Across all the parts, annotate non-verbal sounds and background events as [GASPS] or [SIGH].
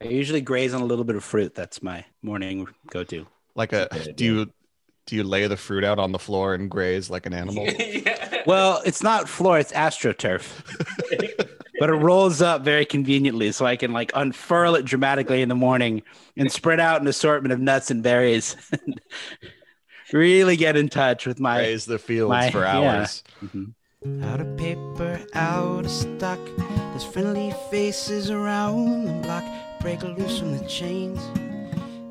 I usually graze on a little bit of fruit. That's my morning go-to. Like a do you do you lay the fruit out on the floor and graze like an animal? [LAUGHS] Well, it's not floor; it's astroturf. [LAUGHS] but it rolls up very conveniently, so I can like unfurl it dramatically in the morning and spread out an assortment of nuts and berries. [LAUGHS] really get in touch with my Graze the fields my- for yeah. hours. Mm-hmm. Out of paper, out of stock. There's friendly faces around the block. Break loose from the chains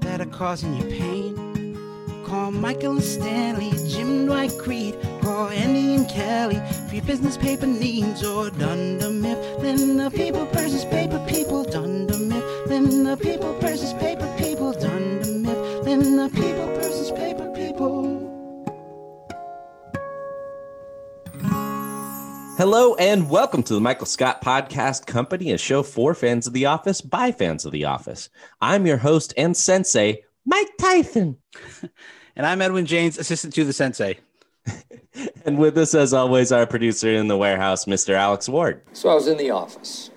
that are causing you pain. Call Michael and Stanley, Jim Dwight Creed. Call Andy and Kelly your business paper needs or Dunder Mifflin. The people versus paper people. Dunder Mifflin. The people versus paper people. Dunder Mifflin. The people versus Hello and welcome to the Michael Scott Podcast Company, a show for fans of The Office by fans of The Office. I'm your host and sensei, Mike Tyson. [LAUGHS] And I'm Edwin James, assistant to the sensei. [LAUGHS] And with us, as always, our producer in the warehouse, Mr. Alex Ward. So I was in the office,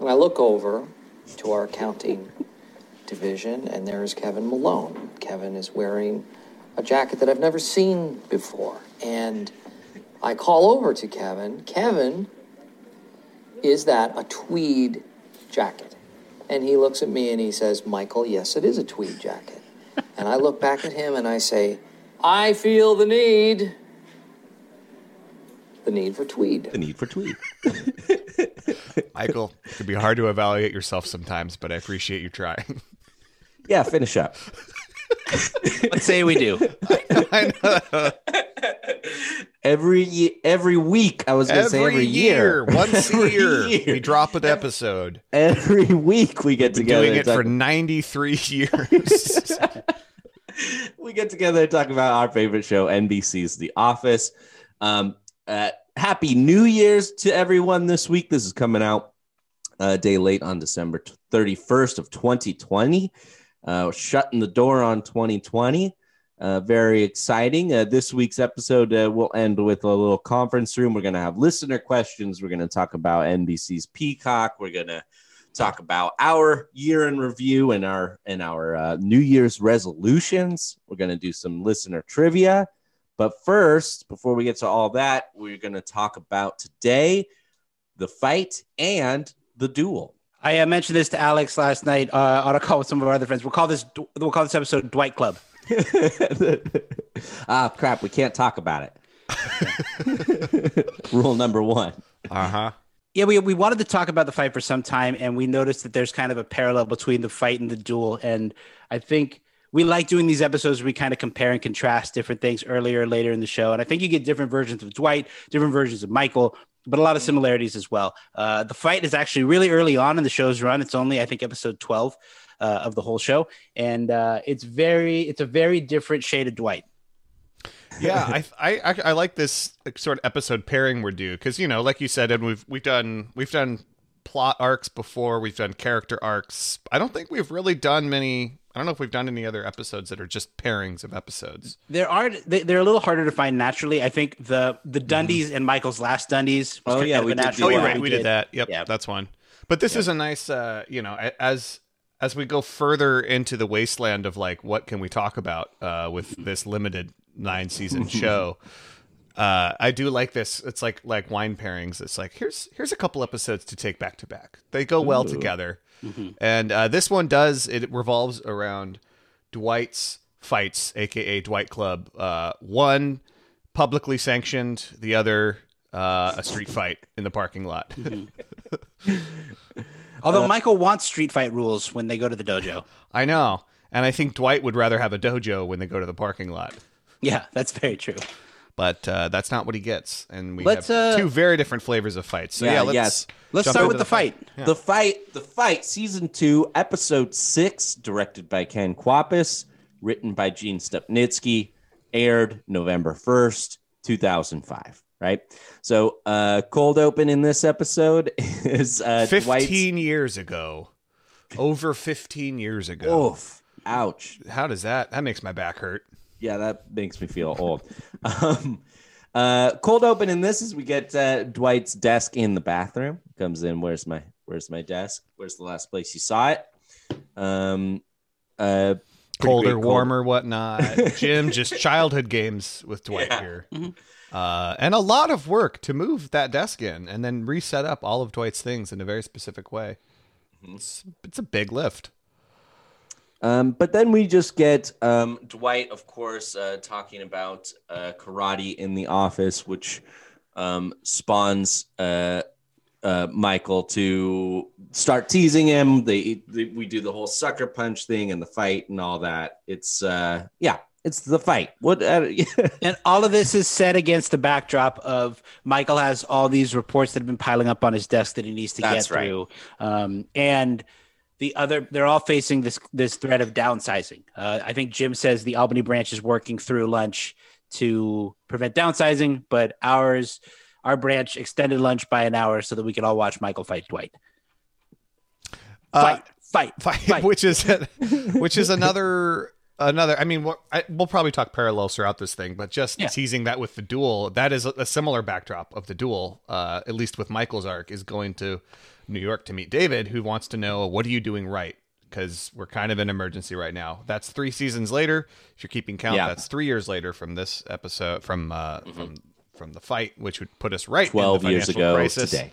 and I look over to our accounting division, and there's Kevin Malone. Kevin is wearing a jacket that I've never seen before, and I call over to Kevin. Kevin, is that a tweed jacket? And he looks at me and he says, Michael, yes, it is a tweed jacket. [LAUGHS] And I look back at him and I say, I feel the need. The need for tweed. The need for tweed. [LAUGHS] Michael, it can be hard to evaluate yourself sometimes, but I appreciate you trying. Yeah, finish up. [LAUGHS] Let's say we do. [LAUGHS] I know. Every ye- every week, I was going to say every year. [LAUGHS] once a year, year. we drop an episode. Every week we get Been together. doing and it for 93 [LAUGHS] years. we get together and talk about our favorite show, NBC's The Office. Um, uh, happy New Year's to everyone this week. This is coming out a day late on December 31st of 2020. Uh, shutting the door on 2020. Uh, very exciting. Uh, this week's episode uh, will end with a little conference room. We're going to have listener questions. We're going to talk about NBC's Peacock. We're going to talk about our year in review and our and our uh, New Year's resolutions. We're going to do some listener trivia. But first, before we get to all that, we're going to talk about today the fight and the duel. I uh, mentioned this to Alex last night uh, on a call with some of our other friends. We'll call this we'll call this episode Dwight Club. [LAUGHS] ah, crap, we can't talk about it. [LAUGHS] Rule number one. Uh huh. Yeah, we, we wanted to talk about the fight for some time, and we noticed that there's kind of a parallel between the fight and the duel. And I think we like doing these episodes where we kind of compare and contrast different things earlier or later in the show. And I think you get different versions of Dwight, different versions of Michael, but a lot of similarities as well. Uh, the fight is actually really early on in the show's run. It's only, I think, episode 12 uh, of the whole show. And uh, it's very, it's a very different shade of Dwight. yeah, I, I I I like this sort of episode pairing we're due because you know, like you said, and we've we've done we've done plot arcs before. We've done character arcs. I don't think we've really done many. I don't know if we've done any other episodes that are just pairings of episodes. There are they, they're a little harder to find naturally. I think the the Dundies and Michael's last Dundies. Was Oh, yeah, we did natural do Oh, one you're right. We did that. Yep, Yeah. that's one. But this is a nice, uh, you know, as as we go further into the wasteland of like what can we talk about uh, with this limited nine season [LAUGHS] show. Uh, I do like this. It's like like wine pairings. It's like here's here's a couple episodes to take back to back. They go well together, and uh, this one does. It revolves around Dwight's fights, aka Dwight Club. Uh, one publicly sanctioned, the other uh, a street fight in the parking lot. [LAUGHS] Although Michael wants street fight rules when they go to the dojo. [LAUGHS] I know, and I think Dwight would rather have a dojo when they go to the parking lot. Yeah, that's very true. But uh, that's not what he gets, and we Let's, have uh, two very different flavors of fights. So yeah, Yeah, let's yes. Let's start with the fight. The fight, the fight, season two, episode six, directed by Ken Kwapis, written by Gene Stupnitsky, aired November first, two thousand five. Right. So, uh, cold open in this episode [LAUGHS] is uh, Dwight's. Fifteen years ago, over fifteen years ago. Oof! Ouch! How does that? That makes my back hurt. Yeah, that makes me feel old. [LAUGHS] um, uh, cold open in this is we get uh, Dwight's desk in the bathroom. Comes in. Where's my Where's my desk? Where's the last place you saw it? Um, uh, Colder, cold- warmer, whatnot. [LAUGHS] Jim, just childhood games with Dwight Yeah. here, Mm-hmm. uh, and a lot of work to move that desk in and then reset up all of Dwight's things in a very specific way. Mm-hmm. It's, it's a big lift. Um, but then we just get um, Dwight, of course, uh, talking about uh, karate in the office, which um, spawns uh, uh, Michael to start teasing him. They, they we do the whole sucker punch thing and the fight and all that. It's uh, yeah, it's the fight. What? Uh, [LAUGHS] And all of this is set against the backdrop of Michael has all these reports that have been piling up on his desk that he needs to That's get right. through. Um, and the other, they're all facing this this threat of downsizing. Uh, I think Jim says the Albany branch is working through lunch to prevent downsizing, but ours, our branch extended lunch by an hour so that we could all watch Michael fight Dwight. Uh, Fight, fight, fight, [LAUGHS] which is [LAUGHS] which is another another. I mean, we'll, I, we'll probably talk parallels throughout this thing, but just Yeah. teasing that with the duel, that is a, a similar backdrop of the duel. Uh, at least with Michael's arc, is going to New York to meet David, who wants to know what are you doing right because we're kind of in emergency right now. That's three seasons later. If you're keeping count, Yeah. that's three years later from this episode from uh, from from the fight, which would put us right in the Twelve years ago crisis today.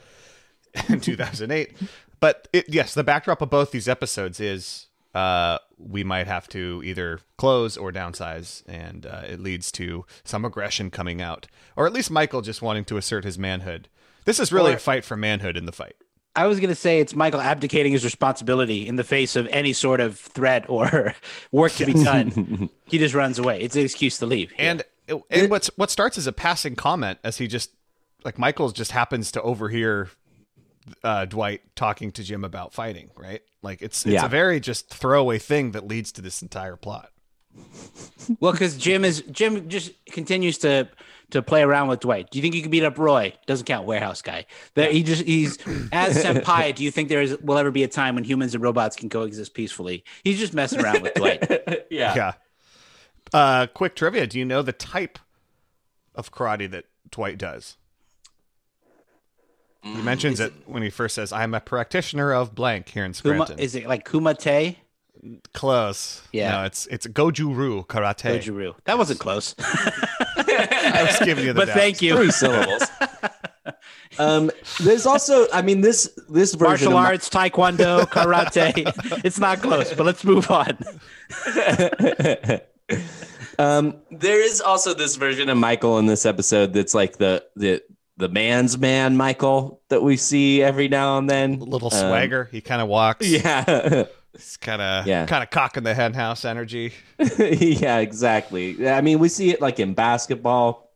[LAUGHS] in 2008. But it, yes, the backdrop of both these episodes is uh, we might have to either close or downsize, and uh, it leads to some aggression coming out, or at least Michael just wanting to assert his manhood. This is really Or- a fight for manhood in the fight. I was going to say it's Michael abdicating his responsibility in the face of any sort of threat or [LAUGHS] work to be done. [LAUGHS] he just runs away. It's an excuse to leave. And and what's what starts as a passing comment as he just like Michael just happens to overhear uh, Dwight talking to Jim about fighting, right? Like it's it's Yeah. a very just throwaway thing that leads to this entire plot. well, because Jim is Jim just continues to to play around with Dwight. Do you think you can beat up Roy? Doesn't count. Warehouse guy. That he just he's as senpai. [LAUGHS] Do you think there is will ever be a time when humans and robots can coexist peacefully? He's just messing around with Dwight. [LAUGHS] yeah. Yeah. Uh, quick trivia: Do you know the type of karate that Dwight does? Mm, He mentions it when he first says, "I'm a practitioner of blank here in Kuma, Scranton." is it like Kumite? Close. Yeah. No, it's it's Goju-Ryu karate. Goju-Ryu. That wasn't close. [LAUGHS] [LAUGHS] I was giving you the but doubt. thank you. Three syllables. [LAUGHS] um, there's also, I mean, this this version Martial of Mi- arts, taekwondo, karate. [LAUGHS] it's not close, but let's move on. um, there is also this version of Michael in this episode that's like the the the man's man Michael that we see every now and then. A little Um, swagger. he kind of walks. yeah, He's kind of Yeah. kind of cock in the hen house energy. [LAUGHS] yeah, exactly. I mean, we see it like in basketball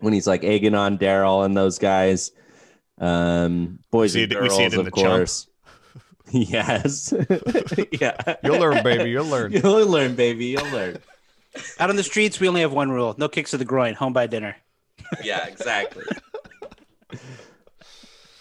when he's like egging on Darryl and those guys. Um, boys and it- girls, it of the chump. course. [LAUGHS] yes. [LAUGHS] yeah. You'll learn, baby. You'll learn. You'll learn, baby. You'll learn. Out on the streets, we only have one rule: no kicks to the groin. Home by dinner. Yeah, exactly.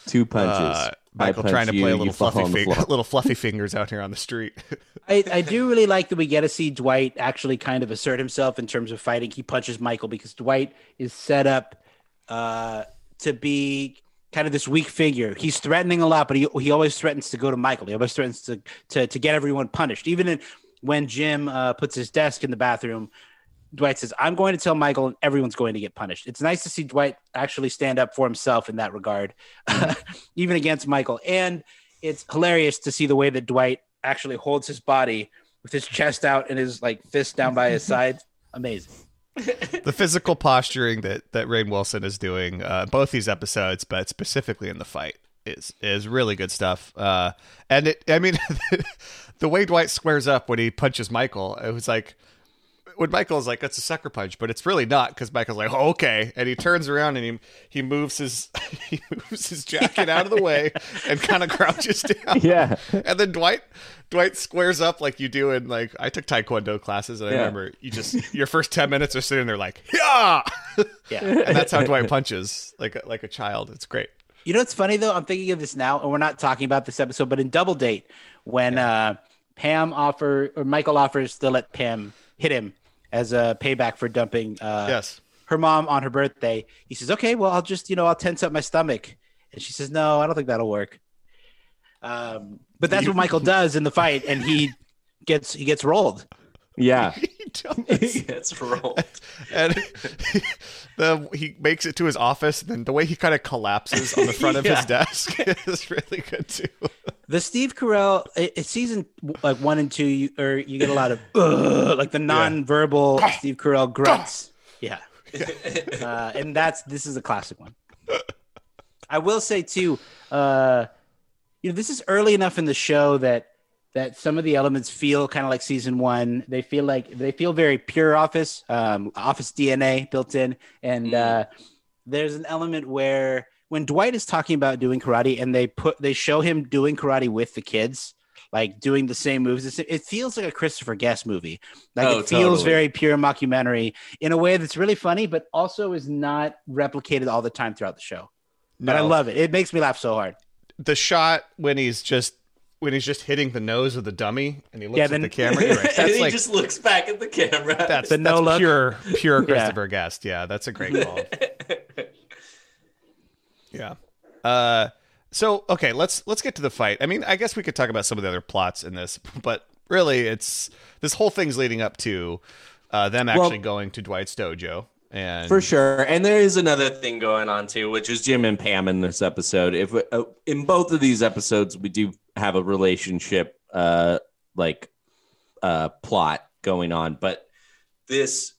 Two punches. Uh, Michael trying to you, play a little fluffy on fi- [LAUGHS] little fluffy fingers out here on the street. [LAUGHS] I, I do really like that we get to see Dwight actually kind of assert himself in terms of fighting. He punches Michael because Dwight is set up uh, to be kind of this weak figure. He's threatening a lot, but he, he always threatens to go to Michael. He always threatens to to, to get everyone punished. Even in, when Jim uh, puts his desk in the bathroom, Dwight says, "I'm going to tell Michael, and everyone's going to get punished." It's nice to see Dwight actually stand up for himself in that regard, [LAUGHS] even against Michael. And it's hilarious to see the way that Dwight actually holds his body with his chest out and his like fist down by his [LAUGHS] side. Amazing. the physical posturing that that Rainn Wilson is doing uh, both these episodes, but specifically in the fight, is is really good stuff. Uh, and it, I mean, [LAUGHS] the way Dwight squares up when he punches Michael, it was like when Michael's like, "That's a sucker punch," but it's really not because Michael's like, oh, "Okay," and he turns around and he he moves his [LAUGHS] he moves his jacket out of the way and kind of [LAUGHS] crouches down. Yeah. and then Dwight Dwight squares up like you do in like I took Taekwondo classes and I remember you just your first ten minutes are sitting there like yeah, Yeah. [LAUGHS] and that's how Dwight punches like a, like a child. It's great. You know what's funny though? I'm thinking of this now, and we're not talking about this episode, but in Double Date, when uh, Pam offer or Michael offers to let Pam hit him as a payback for dumping uh, Yes. her mom on her birthday, he says, "Okay, well, I'll just you know I'll tense up my stomach," and she says, "No, I don't think that'll work." Um, but that's what Michael does in the fight, and he gets he gets rolled. Yeah. [LAUGHS] He does. [LAUGHS] it's rolled. and [LAUGHS] the he makes it to his office, and then the way he kind of collapses on the front of Yeah. his desk is really good too. The Steve Carell it, it's season like one and two, you, or you get a lot of "Ugh," like the non-verbal Steve Carell grunts. Yeah, uh, and that's this is a classic one. I will say too, uh, you know, this is early enough in the show that that some of the elements feel kind of like season one. They feel like they feel very pure Office, um, Office DNA built in, and uh, there's an element where when Dwight is talking about doing karate and they put they show him doing karate with the kids, like doing the same moves. It feels like a Christopher Guest movie. Like Oh, it feels totally. very pure mockumentary in a way that's really funny, but also is not replicated all the time throughout the show. But I love it. It makes me laugh so hard. The shot when he's just when he's just hitting the nose of the dummy and he looks Yeah, at then- the camera. You're right. [LAUGHS] and he like just looks back at the camera. that's, The no that's look. pure pure [LAUGHS] Yeah. Christopher Guest. Yeah, that's a great call. [LAUGHS] yeah. Uh so okay, let's let's get to the fight. I mean, I guess we could talk about some of the other plots in this, but really it's this whole thing's leading up to uh them Well- actually going to Dwight's dojo and For sure. And there is another thing going on too, which is Jim and Pam in this episode. If uh, in both of these episodes we do have a relationship uh like uh plot going on, but this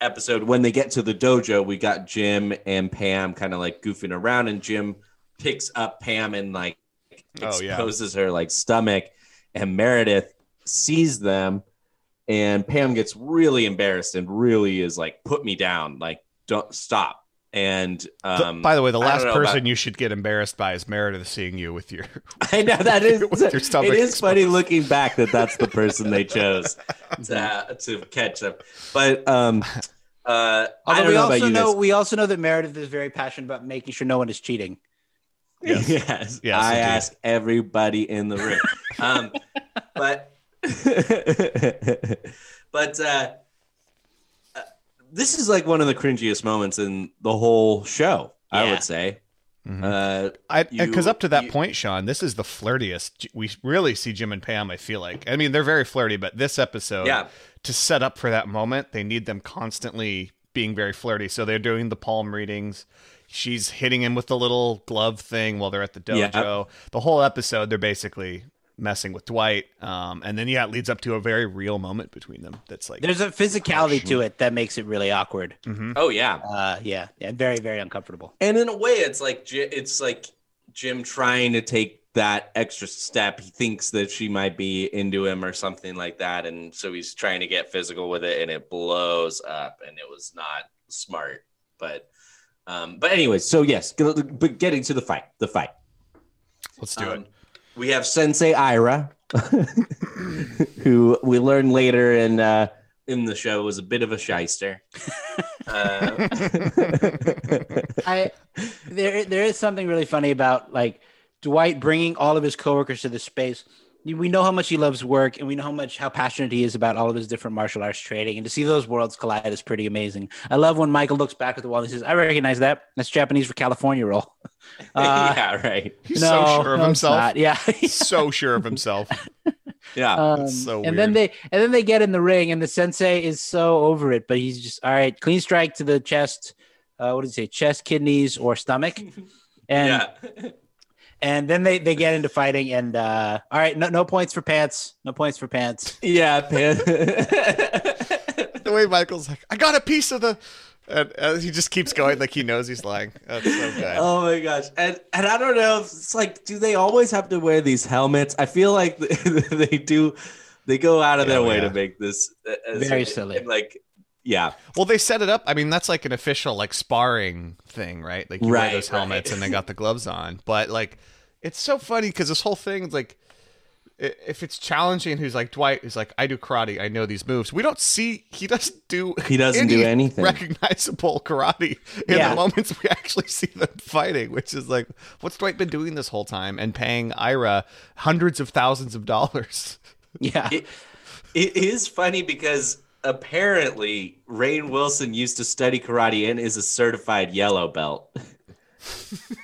episode when they get to the dojo, we got Jim and Pam kind of like goofing around and Jim picks up Pam and like Oh, yeah. exposes her like stomach and Meredith sees them and Pam gets really embarrassed and really is like, "Put me down, like don't stop." And The- um, by the way, the last person about- you should get embarrassed by is Meredith seeing you with your. [LAUGHS] I know that [LAUGHS] is with your stomach it is exposed. funny looking back that that's the person they [LAUGHS] chose to, to catch them. But um, uh, I Although don't we know also about you know guys. we also know that Meredith is very passionate about making sure no one is cheating. Yes, Yes, I indeed. ask everybody in the room. um, but but uh, this is like one of the cringiest moments in the whole show. I would say. Mhm. Uh, I because up to that you- point, Sean, this is the flirtiest we really see Jim and Pam. I feel like. I mean, they're very flirty, but this episode, Yeah. to set up for that moment, they need them constantly being very flirty. So they're doing the palm readings. She's hitting him with the little glove thing while they're at the Yeah. dojo. The whole episode, they're basically messing with Dwight. Um, and then yeah, it leads up to a very real moment between them. That's like There's a physicality to it that makes it really awkward. oh yeah, Uh, yeah, yeah, very, very uncomfortable. and in a way, it's like it's like Jim trying to take that extra step. He thinks that she might be into him or something like that, and so he's trying to get physical with it, and it blows up, and it was not smart. But um, but anyways, so yes, but getting to the fight, the fight. let's do Um, it. We have Sensei Ira, [LAUGHS] who we learn later in uh, in the show was a bit of a shyster. Uh, [LAUGHS] I there there is something really funny about like Dwight bringing all of his coworkers to the space. We know how much he loves work, and we know how much how passionate he is about all of his different martial arts training. And to see those worlds collide is pretty amazing. I love when Michael looks back at the wall and he says, "I recognize that. That's Japanese for California roll." [LAUGHS] Uh, yeah, right. He's no, so sure of no, himself. not. Yeah, [LAUGHS] so sure of himself. [LAUGHS] Yeah. Um, so and then they and then they get in the ring, and the sensei is so over it, but he's just all right. Clean strike to the chest. Uh, what did he say? Chest, kidneys, or stomach? And yeah. And then they they get into fighting, and uh, all right, no no points for pants. No points for pants. Yeah, [LAUGHS] pants the way Michael's like, I got a piece of the, and, and he just keeps going like he knows he's lying. That's so good. Oh my gosh. And and I don't know if it's like do they always have to wear these helmets? I feel like [LAUGHS] they do they go out of Yeah, their oh, way yeah. to make this uh, as- Very silly. and, like yeah. Well, they set it up. I mean, that's like an official like sparring thing, right? Like you Right, wear those helmets right. and they got the gloves on. But like, it's so funny because this whole thing, like, if it's challenging, who's like Dwight is like, I do karate, I know these moves. We don't see he doesn't do [LAUGHS] He doesn't do anything. recognizable karate in Yeah. the moments we actually see them fighting, which is like, what's Dwight been doing this whole time and paying Ira hundreds of thousands of dollars? [LAUGHS] Yeah, It, it is funny because apparently Rainn Wilson used to study karate and is a certified yellow belt. [LAUGHS]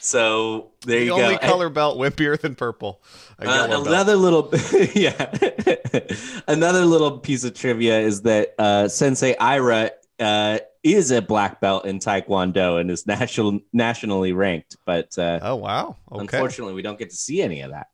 So there The you go. The only color belt wimpier than purple. Uh, yellow belt. another little [LAUGHS] yeah another little piece of trivia is that uh, sensei ira uh, is a black belt in taekwondo and is national nationally ranked but uh, Oh wow! Okay. unfortunately we don't get to see any of that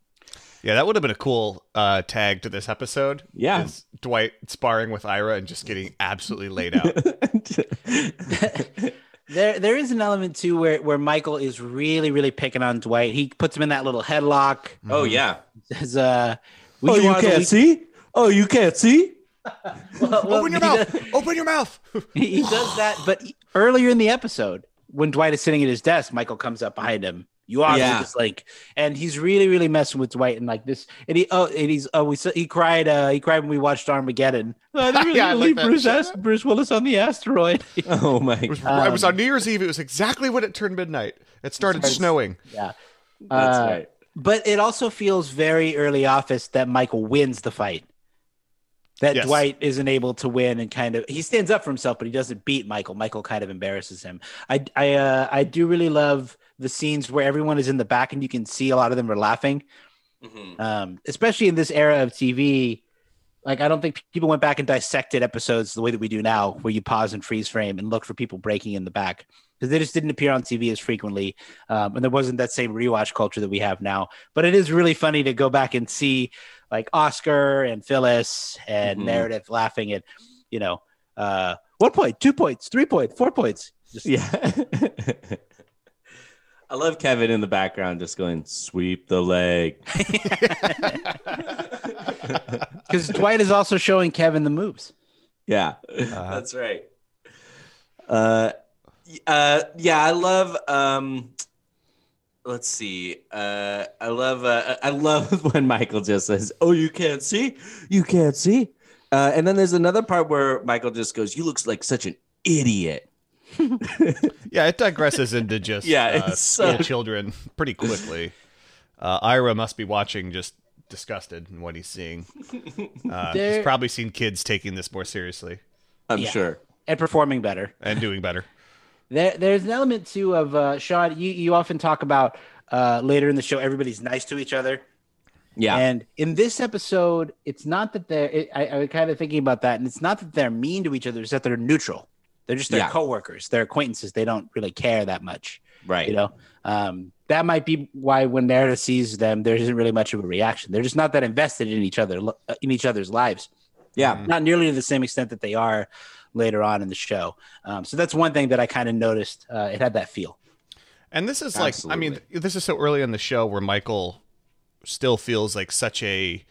Yeah, that would have been a cool uh, tag to this episode. Yeah. Dwight sparring with Ira and just getting absolutely laid out. [LAUGHS] there there is an element too where where Michael is really really picking on Dwight. He puts him in that little headlock. oh yeah Says, uh, oh we you can't weak- see oh you can't see [LAUGHS] Well, well, Open your mouth! does- Open your mouth! [LAUGHS] he, he does that, but earlier in the episode, when Dwight is sitting at his desk, Michael comes up behind him. You are Yeah. Lucas Link, and he's really, really messing with Dwight and like this. And he, oh, and he's, oh, we saw, he cried, uh, he cried when we watched Armageddon. Oh, they really [LAUGHS] Yeah, I like leave. Bruce, Ast- Bruce Willis on the asteroid. [LAUGHS] oh my It was, god it was on New Year's Eve. It was exactly when it turned midnight. It started started- snowing. yeah, that's Uh, right but it also feels very early office that Michael wins the fight. That Yes. Dwight isn't able to win and kind of he stands up for himself, but he doesn't beat Michael. Michael kind of embarrasses him. I I uh, I do really love the scenes where everyone is in the back and you can see a lot of them are laughing. Mhm. Um, especially in this era of TV. Like I don't think people went back and dissected episodes the way that we do now, where you pause and freeze frame and look for people breaking in the back because they just didn't appear on TV as frequently, um, and there wasn't that same rewatch culture that we have now. But it is really funny to go back and see like Oscar and Phyllis and Mhm. Meredith laughing at, you know, uh, one point, two points, three point, four points. Just, yeah [LAUGHS] I love Kevin in the background just going sweep the leg. [LAUGHS] because Dwight is also showing Kevin the moves. Yeah, that's right. Uh, uh, yeah, I love. Um, let's see. Uh, I love. Uh, I love [LAUGHS] when Michael just says, "Oh, you can't see. You can't see." Uh, and then there's another part where Michael just goes, "You look like such an idiot." Yeah, it digresses into just Yeah, uh, it's school so- children pretty quickly. Uh, Ira must be watching, just disgusted in what he's seeing. Uh, he's probably seen kids taking this more seriously I'm Yeah. sure. And performing better. and doing better. There, there's an element too of uh, Sean. You you often talk about uh, later in the show. Everybody's nice to each other, Yeah. and in this episode, it's not that they're. It, I, I was kind of thinking about that, and it's not that they're mean to each other. It's that they're neutral. They're just their Yeah. coworkers, their acquaintances. They don't really care that much, right. you know. Um, that might be why when Meredith sees them, there isn't really much of a reaction. They're just not that invested in each other, uh, in each other's lives yeah. not nearly to the same extent that they are later on in the show. Um, so that's one thing that I kind of noticed. Uh, it had that feel. And this is like, I mean, this is so early in the show where Michael still feels like such a.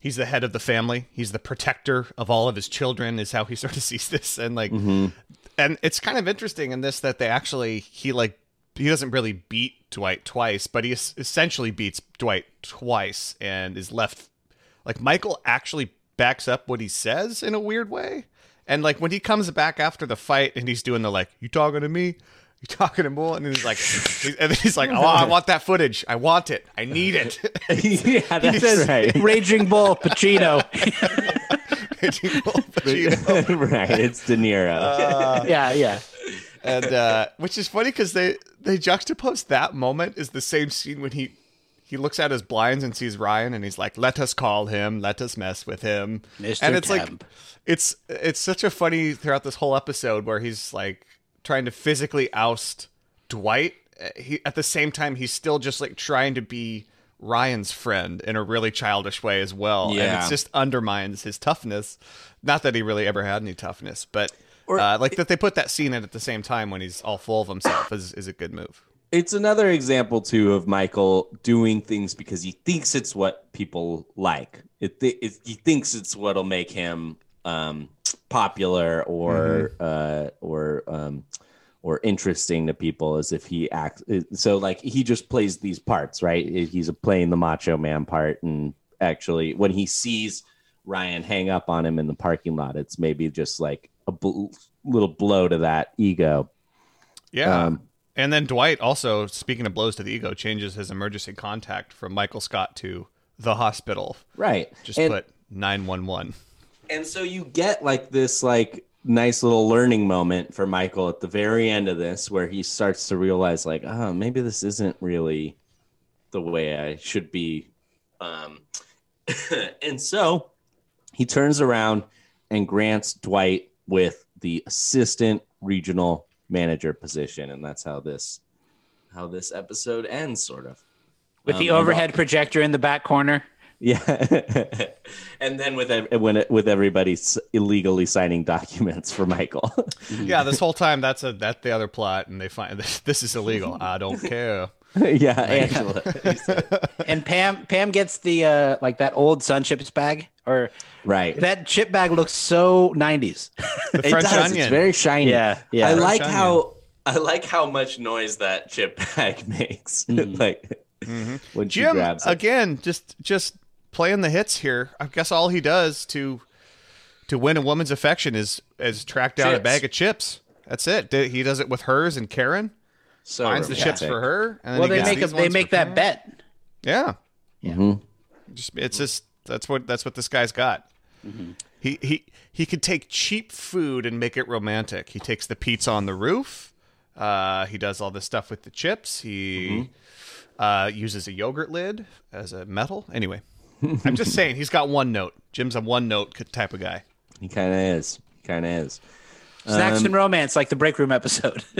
He's the head of the family. He's the protector of all of his children. Is how he [LAUGHS] sort of sees this, and like, Mhm. and it's kind of interesting in this that they actually he like he doesn't really beat Dwight twice, but he es- essentially beats Dwight twice and is left like Michael actually backs up what he says in a weird way. And like when he comes back after the fight and he's doing the like, you talking to me? [LAUGHS] You talking to Moore? And he's like, [LAUGHS] he's, and he's like, oh, I want that footage. I want it. I need it. [LAUGHS] yeah, He says Raging Bull Pacino. Raging Bull Pacino. right, it's De Niro. Uh, yeah, yeah. and uh, which is funny because they they juxtapose that moment is the same scene when he he looks at his blinds and sees Ryan and he's like, "Let us call him, let us mess with him," Mr. and it's like it's it's such a funny throughout this whole episode where he's like trying to physically oust Dwight. Uh, He at the same time he's still just like trying to be Ryan's friend in a really childish way as well, and it just undermines his toughness. Not that he really ever had any toughness, but. uh, like that they put that scene in at the same time when he's all full of himself is, is a good move. It's another example too of Michael doing things because he thinks it's what people like. It, th- it he thinks it's what'll make him um, popular or uh, or um, or interesting to people. As if he acts so like he just plays these parts, right? He's playing the macho man part, and actually when he sees Ryan hang up on him in the parking lot, it's maybe just like a bl- little blow to that ego. Yeah. Um, and then Dwight also, speaking of blows to the ego, changes his emergency contact from Michael Scott to the hospital. Right. Just And- put 911. And so you get like this like nice little learning moment for Michael at the very end of this where he starts to realize like, oh, maybe this isn't really the way I should be. Um [LAUGHS] and so he turns around and grants Dwight with the assistant regional manager position and that's how this how this episode ends sort of. With Um, the overhead projector in the back corner. Yeah, [LAUGHS] and then with ev- when it, with everybody illegally signing documents for Michael. [LAUGHS] yeah, this whole time that's a that's the other plot, and they find [LAUGHS] this, this is illegal. I don't care. yeah, Angela. and Pam Pam gets the uh like that old sun chips bag or right. that chip bag looks so 90s. The It French does. onion. It's very shiny. Yeah, yeah. I French like onion. how I like how much noise that chip bag makes. like when Jim grabs it. again, just just playing the hits here. I guess all he does to to win a woman's affection is is track down a bag of chips. That's it. D- He does it with hers and Karen. so finds the chips for her, and then well, he they make a, these they make that Pam. bet. Yeah, Mm-hmm. just it's just that's what that's what this guy's got. He he he could take cheap food and make it romantic. He takes the pizza on the roof. Uh, he does all this stuff with the chips. He uh, uses a yogurt lid as a metal. Anyway, I'm just saying he's got one note. Jim's a one note type of guy. He kind of is. Kind of is. Snacks Um, and romance, like the break room episode. [LAUGHS]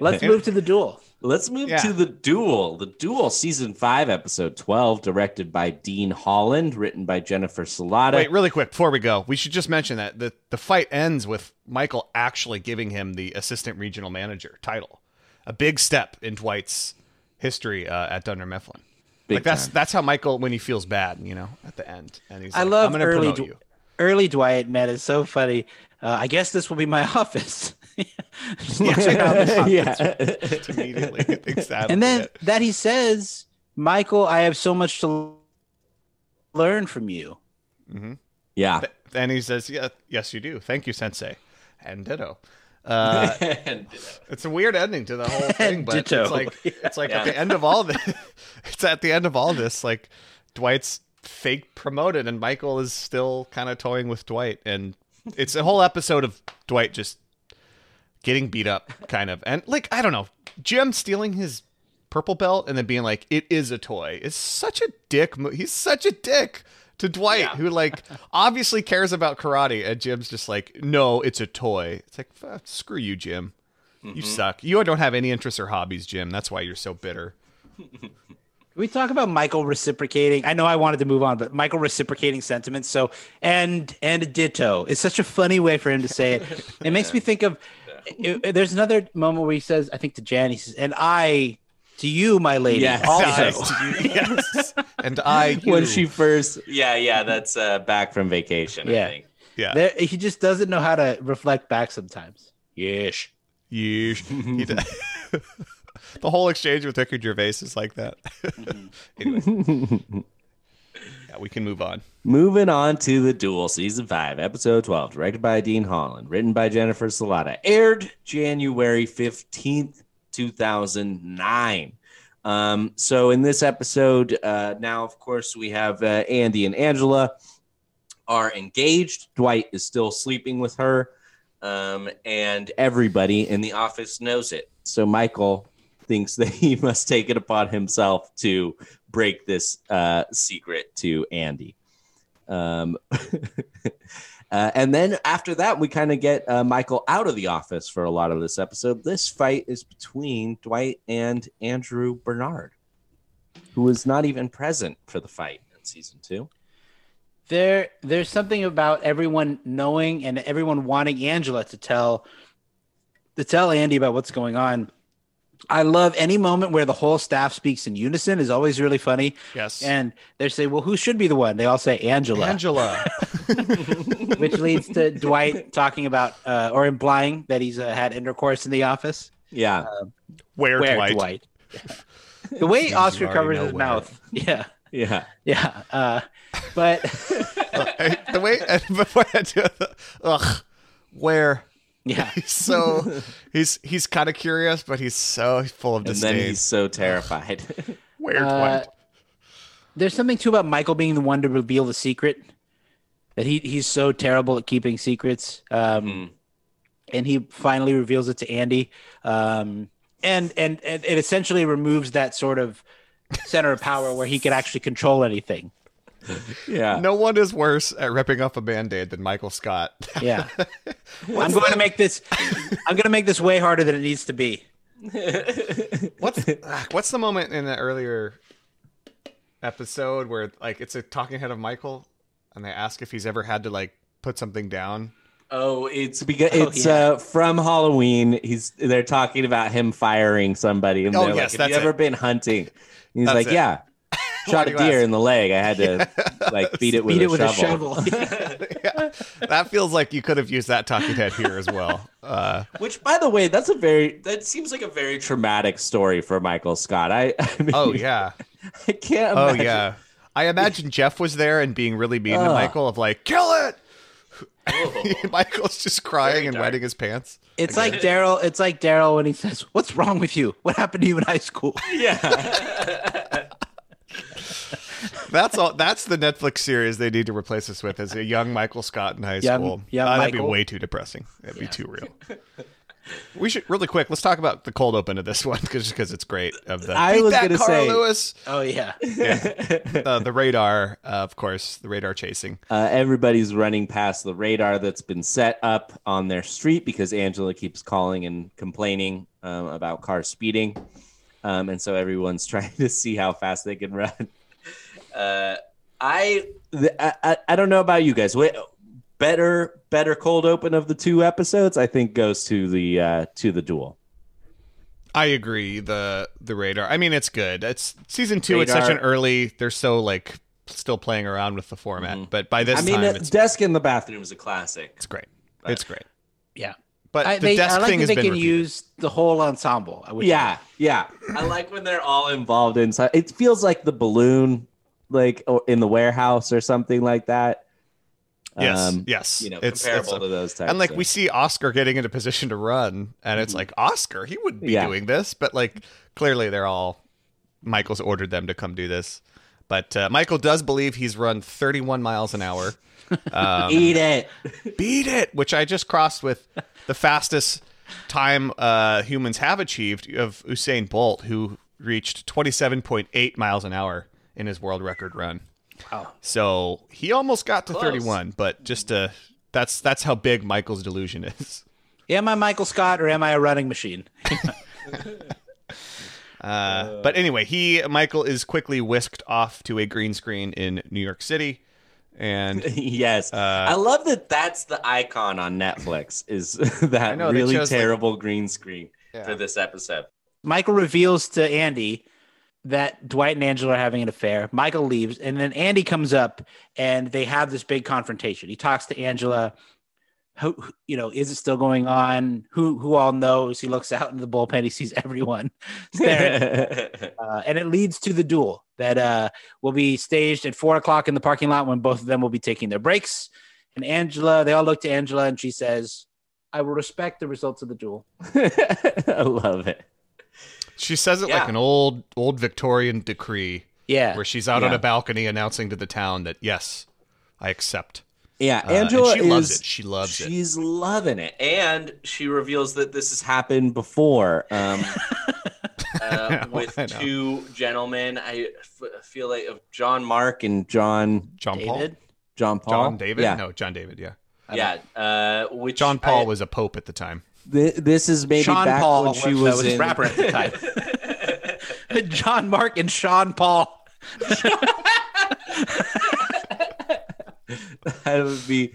Let's move to the duel. Let's move Yeah. to the duel. The duel, season five, episode twelve, directed by Dean Holland, written by Jennifer Celotta. Wait, really quick before we go, we should just mention that the the fight ends with Michael actually giving him the assistant regional manager title, a big step in Dwight's history uh, at Dunder Mifflin. Big like that's time. that's how Michael when he feels bad, you know, at the end, and he's I like, love I'm early promote Dw- you. early Dwight, man. It's so funny. Uh, I guess this will be my [LAUGHS] office. [LAUGHS] Just check office. yeah. [LAUGHS] Immediately, I And then it. that he says, Michael, I have so much to learn from you. yeah. then he says, "Yeah, yes, you do. Thank you, Sensei," and ditto. Uh, And- [LAUGHS] [LAUGHS] It's a weird ending to the whole [LAUGHS] thing, but Ditto. it's like it's like at the end of all this. It's at the end of all this, like Dwight's fake promoted, and Michael is still kind of toying with Dwight, and it's a whole episode of Dwight just getting beat up, kind of, and like I don't know, Jim stealing his purple belt and then being like, "It is a toy." It's such a dick. Mo- He's such a dick. To Dwight, who like [LAUGHS] obviously cares about karate, and Jim's just like, no, it's a toy. It's like, screw you, Jim. You mm-hmm. suck. You don't have any interests or hobbies, Jim. That's why you're so bitter. Can [LAUGHS] we talk about Michael reciprocating? I know I wanted to move on, but Michael reciprocating sentiments. So and and ditto. It's such a funny way for him to say it. It makes me [LAUGHS] think of it- there's another moment where he says, I think to Jan, he says, and I to you, my lady, Yes. also. [LAUGHS] yes. And I [LAUGHS] when you. she first, yeah, yeah, that's uh, back from vacation. Yeah. I think. yeah. There, he just doesn't know how to reflect back sometimes. Yes. Yeesh. [LAUGHS] He did- the whole exchange with Ricky Gervais is like that. anyway. yeah, we can move on. Moving on to the Duel, season five, episode twelve, directed by Dean Holland, written by Jennifer Celotta, aired January fifteenth, two thousand nine. Um, so in this episode, uh, now of course we have uh, Andy and Angela are engaged. Dwight is still sleeping with her, um, and everybody in the office knows it. So Michael thinks that he [LAUGHS] must take it upon himself to break this uh, secret to Andy. Um, [LAUGHS] uh, and then after that, we kind of get uh, Michael out of the office for a lot of this episode. This fight is between Dwight and Andrew Bernard, who was not even present for the fight in season two. There, there's something about everyone knowing and everyone wanting Angela to tell, to tell Andy about what's going on. I love any moment where the whole staff speaks in unison is always really funny. Yes. And they say, "Well, who should be the one?" They all say Angela, Angela. [LAUGHS] which leads to Dwight talking about uh, or implying that he's uh, had intercourse in the office. Yeah. Where, Where Dwight? Dwight? [LAUGHS] The way You Oscar covers his where. mouth, [LAUGHS] yeah, Yeah. yeah. Uh, but the way before I do it, ugh, where yeah, he's [LAUGHS] so he's he's kind of curious, but he's so full of And disdain. then he's so terrified. [LAUGHS] where Uh, Dwight? there's something too about Michael being the one to reveal the secret. That he he's so terrible at keeping secrets. Um, and he finally reveals it to Andy. Um, and, and and it essentially removes that sort of center of power where he could actually control anything. Yeah. No one is worse at ripping off a band-aid than Michael Scott. Yeah. [LAUGHS] I'm going to make this I'm going to make this way harder than it needs to be. what's ah, what's the moment in the earlier episode where like it's a talking head of Michael and they ask if he's ever had to like put something down? Oh, it's because Oh, it's yeah. uh, from Halloween. He's they're talking about him firing somebody, and Oh, they're yes, like, "Have that's you ever it. been hunting?" He's That's like, it. "Yeah, Why [LAUGHS] shot a deer ask? in the leg. I had to like [LAUGHS] beat it with, Beat a, it with shovel. a shovel. [LAUGHS] yeah, that feels like you could have used that talking head here as well. Uh, Which, by the way, that's a very that seems like a very traumatic story for Michael Scott. I, I mean, oh yeah, I can't. oh yeah. I imagine Jeff was there and being really mean to Michael of like, kill it. Michael's just crying and wetting his pants. It's like Daryl. It's like Daryl when he says, "What's wrong with you? What happened to you in high school?" That's all. That's the Netflix series they need to replace us with as a young Michael Scott in high Young- school. Yeah, Uh, that'd be way too depressing. That'd be too real. [LAUGHS] We should really quick. Let's talk about the cold open of this [LAUGHS] one because because it's great. Of the I Beat was that, gonna Carl say- Lewis. Oh yeah. Uh, [LAUGHS] the radar, uh, of course, the radar chasing. Uh, everybody's running past the radar that's been set up on their street because Angela keeps calling and complaining um, about cars speeding. Um, and so everyone's trying to see how fast they can run. Uh, I, th- I I- I don't know about you guys. Wait, better better cold open of the two episodes, I think, goes to the uh, to the duel. I agree. The the radar. I mean, it's good. It's season two. It's such an early. They're so like still playing around with the format, but by this I mean, time, it's desk in the bathroom is a classic. it's great. It's great. Yeah. But I, the they, desk I like thing that has they been can repeated. use the whole ensemble. which Yeah, yeah. I like when they're all involved inside. It feels like the balloon, like in the warehouse or something like that. Yes, Um, yes. You know, It's- comparable it's a- to those types. and like of- we see Oscar getting into position to run, and it's like Oscar, he wouldn't be Mm-hmm. Yeah. doing this, but like clearly they're all Michael's ordered them to come do this. But uh, Michael does believe he's run 31 miles an hour. [LAUGHS] Um, eat it. beat it, which I just crossed with the fastest time uh, humans have achieved of Usain Bolt, who reached 27.8 miles an hour in his world record run. Wow. So he almost got to Close. 31, but just uh, that's that's how big Michael's delusion is. Am I Michael Scott or am I a running machine? [LAUGHS] Uh, but anyway, he Michael is quickly whisked off to a green screen in New York City. And [LAUGHS] yes, uh, I love that. That's the icon on Netflix. Is [LAUGHS] that know, really chose, like- terrible green screen Yeah. for this episode? Michael reveals to Andy that Dwight and Angela are having an affair. Michael leaves, and then Andy comes up, and they have this big confrontation. He talks to Angela. Who, you know, is it still going on? Who, who all knows? He looks out into the bullpen. He sees [LAUGHS] everyone staring, [LAUGHS] uh, and it leads to the duel that uh, will be staged at four o'clock in the parking lot when both of them will be taking their breaks. And Angela, they all look to Angela, and she says, "I will respect the results of the duel." [LAUGHS] I love it. She says it Yeah. like an old old Victorian decree Yeah, where she's out on a balcony announcing to the town that yes, I accept. Yeah, Uh, and Angela she loves it. She loves it. She's loving it, and she reveals that this has happened before um, [LAUGHS] uh, [LAUGHS] with I two gentlemen. I f- feel like of John Mark and John John Paul, David. John Paul. John David, Yeah, no, John David, yeah. yeah. Uh, which John Paul I- was a pope at the time. Th- this is maybe Sean back Paul when she was, was, uh, in rapper at the time. [LAUGHS] John Mark and Sean Paul. [LAUGHS] that would be.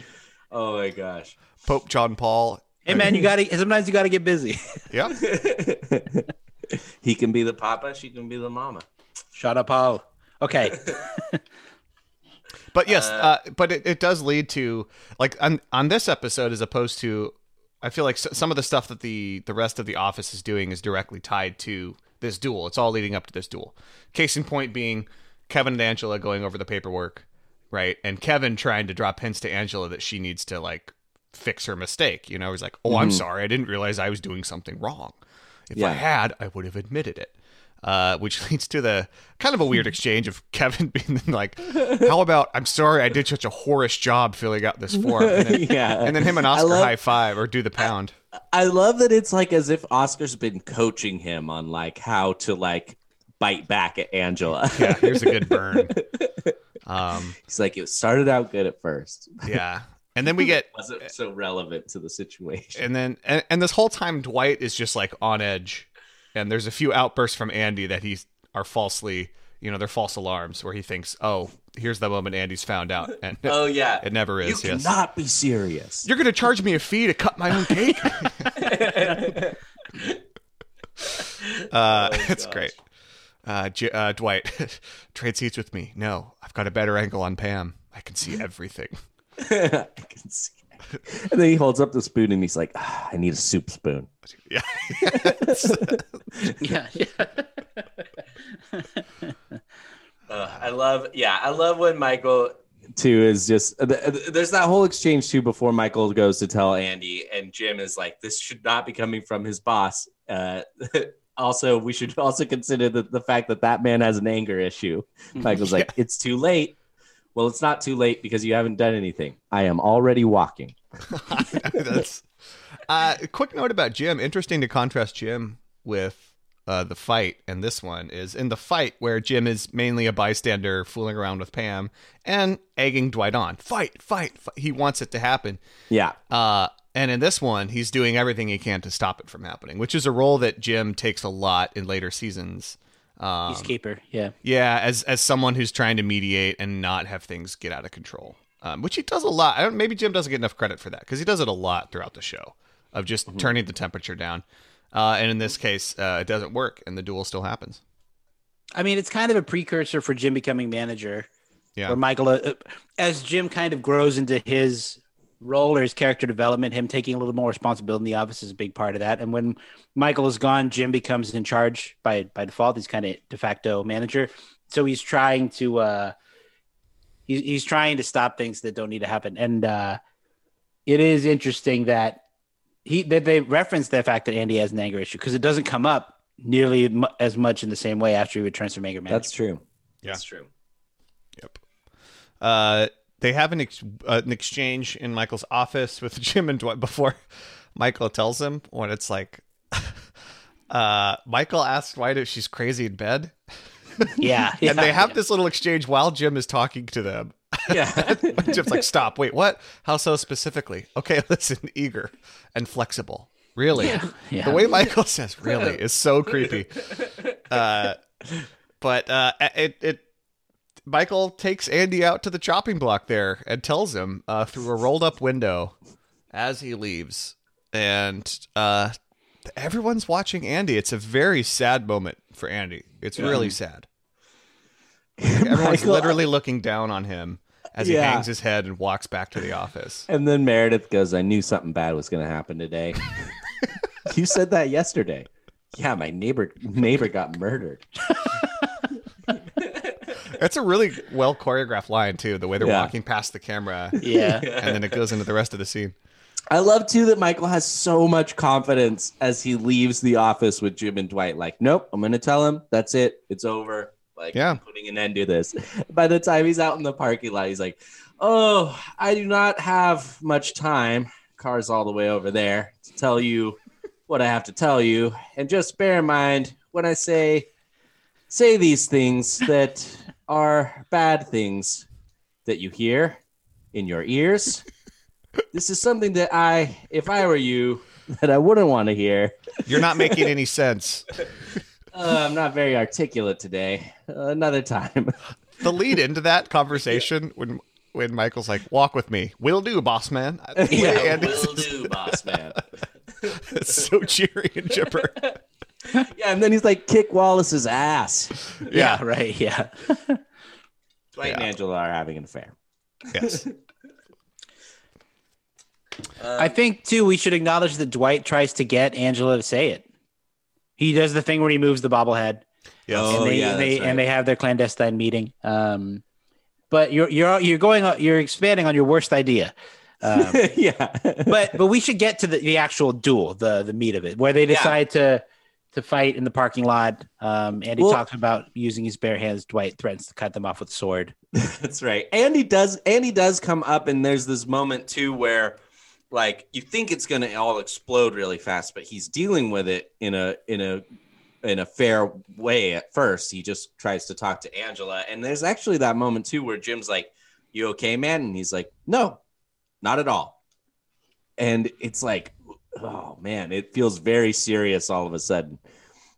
Oh my gosh. Pope John Paul. Hey man, you gotta sometimes you gotta get busy. Yeah. [LAUGHS] he can be the papa. She can be the mama. Shut up, Paul. Okay. But yes, uh, but it, it does lead to like on on this episode as opposed to I feel like some of the stuff that the the rest of the office is doing is directly tied to this duel. It's all leading up to this duel. Case in point being Kevin and Angela going over the paperwork, right? And Kevin trying to drop hints to Angela that she needs to like fix her mistake. You know, he's like, "Oh, I'm mm-hmm. sorry. I didn't realize I was doing something wrong. If I had, I would have admitted it." Uh, which [LAUGHS] leads to the kind of a weird [LAUGHS] exchange of Kevin [LAUGHS] being like, "How about I'm sorry I did such a whorish job filling out this form," and then, Yeah. and then him and Oscar love- high five or do the pound. I love that it's like as if Oscar's been coaching him on like how to like bite back at Angela. yeah, here's a good burn. Um, He's like, it started out good at first. yeah, and then we get Wasn't so relevant to the situation. and then and, and this whole time Dwight is just like on edge, and there's a few outbursts from Andy that he's are falsely, you know, they're false alarms where he thinks, "Oh, here's the moment Andy's found out," and [LAUGHS] Oh yeah, [LAUGHS] it never is. You yes, cannot be serious. you're gonna charge me a fee to cut my own cake. [LAUGHS] uh, it's great. Uh, J- uh, Dwight, trade seats with me. No, I've got a better angle on Pam. I can see everything. I can see. [LAUGHS] And then he holds up the spoon and he's like, "Ah, I need a soup spoon. [LAUGHS] Yeah. yeah, yeah. [LAUGHS] Uh, I love, yeah, I love when Michael too is just. th- th- There's that whole exchange too before Michael goes to tell Andy, and Jim is like, "This should not be coming from his boss." Uh, also, we should also consider the, the fact that that man has an anger issue. Michael's like, "It's too late." Well, it's not too late because you haven't done anything. I am already walking. [LAUGHS] That's uh, quick note about Jim. Interesting to contrast Jim with uh, the fight, and this one is in the fight where Jim is mainly a bystander, fooling around with Pam and egging Dwight on. Fight, fight, fight. He wants it to happen. Yeah, Uh, and in this one, he's doing everything he can to stop it from happening, which is a role that Jim takes a lot in later seasons. Um, Peacekeeper. Yeah. yeah, as as someone who's trying to mediate and not have things get out of control, um, which he does a lot. I don't. Maybe Jim doesn't get enough credit for that because he does it a lot throughout the show of just turning the temperature down. Uh, and in this case, uh, it doesn't work, and the duel still happens. I mean, it's kind of a precursor for Jim becoming manager. Yeah, Where Michael, uh, as Jim kind of grows into his role or his character development, him taking a little more responsibility in the office is a big part of that. And when Michael is gone, Jim becomes in charge by by default. He's kind of de facto manager. So he's trying to uh he's he's trying to stop things that don't need to happen. And uh it is interesting that he that they reference the fact that Andy has an anger issue because it doesn't come up nearly mu- as much in the same way after he returns from anger management. that's true. Yeah. That's true. Yep. Uh, they have an ex- uh, an exchange in Michael's office with [LAUGHS] Jim and Dwight before Michael tells him when it's like, [LAUGHS] uh, Michael asks Dwight if she's crazy in bed, yeah, yeah. [LAUGHS] and they have this little exchange while Jim is talking to them. Yeah. Jim's like, "Stop! Wait, what? How so specifically? Okay, listen, eager and flexible. Really? Yeah. The way Michael says "really" is so creepy. Uh, but uh, it it Michael takes Andy out to the chopping block there and tells him uh, through a rolled up window as he leaves. And uh, everyone's watching Andy. It's a very sad moment for Andy. It's really sad. Everyone's Michael- literally looking down on him as he hangs his head and walks back to the office. And then Meredith goes, I knew something bad was going to happen today. [LAUGHS] you said that yesterday. Yeah, my neighbor neighbor got murdered. It's a really well choreographed line too. The way they're Yeah. walking past the camera, Yeah. and then it goes into the rest of the scene. I love too that Michael has so much confidence as he leaves the office with Jim and Dwight. Like, nope, I'm going to tell him that's it. It's over. Like, Yeah. I'm putting an end to this. By the time he's out in the parking lot, he's like, oh, I do not have much time. Car's all the way over there to tell you what I have to tell you. And just bear in mind when I say say these things that are bad things that you hear in your ears. [LAUGHS] This is something that I, if I were you, [LAUGHS] that I wouldn't want to hear. You're not making any sense. [LAUGHS] Uh, I'm not very articulate today. Uh, another time. the lead into that conversation when when Michael's like, "Walk with me, will do, boss man." yeah, will do, boss man. it's so cheery and chipper. [LAUGHS] Yeah, and then he's like, kick Wallace's ass. [LAUGHS] Yeah, right. Yeah. [LAUGHS] Dwight and Angela are having an affair. Yes. I think too we should acknowledge that Dwight tries to get Angela to say it. He does the thing where he moves the bobblehead. Yes. Oh, and they, yeah, they right. and they have their clandestine meeting. Um, but you're you're you're going you're expanding on your worst idea. Um, yeah. but but we should get to the, the actual duel, the the meat of it, where they Yeah. decide to to fight in the parking lot. Um, Andy Well- talks about using his bare hands. Dwight threatens to cut them off with a sword. [LAUGHS] That's right. Andy does Andy does come up and there's this moment too where like you think it's going to all explode really fast but he's dealing with it in a in a in a fair way at first. He just tries to talk to Angela and there's actually that moment too where Jim's like, "You okay, man?" and he's like, "No. Not at all." And it's like, oh man, it feels very serious all of a sudden.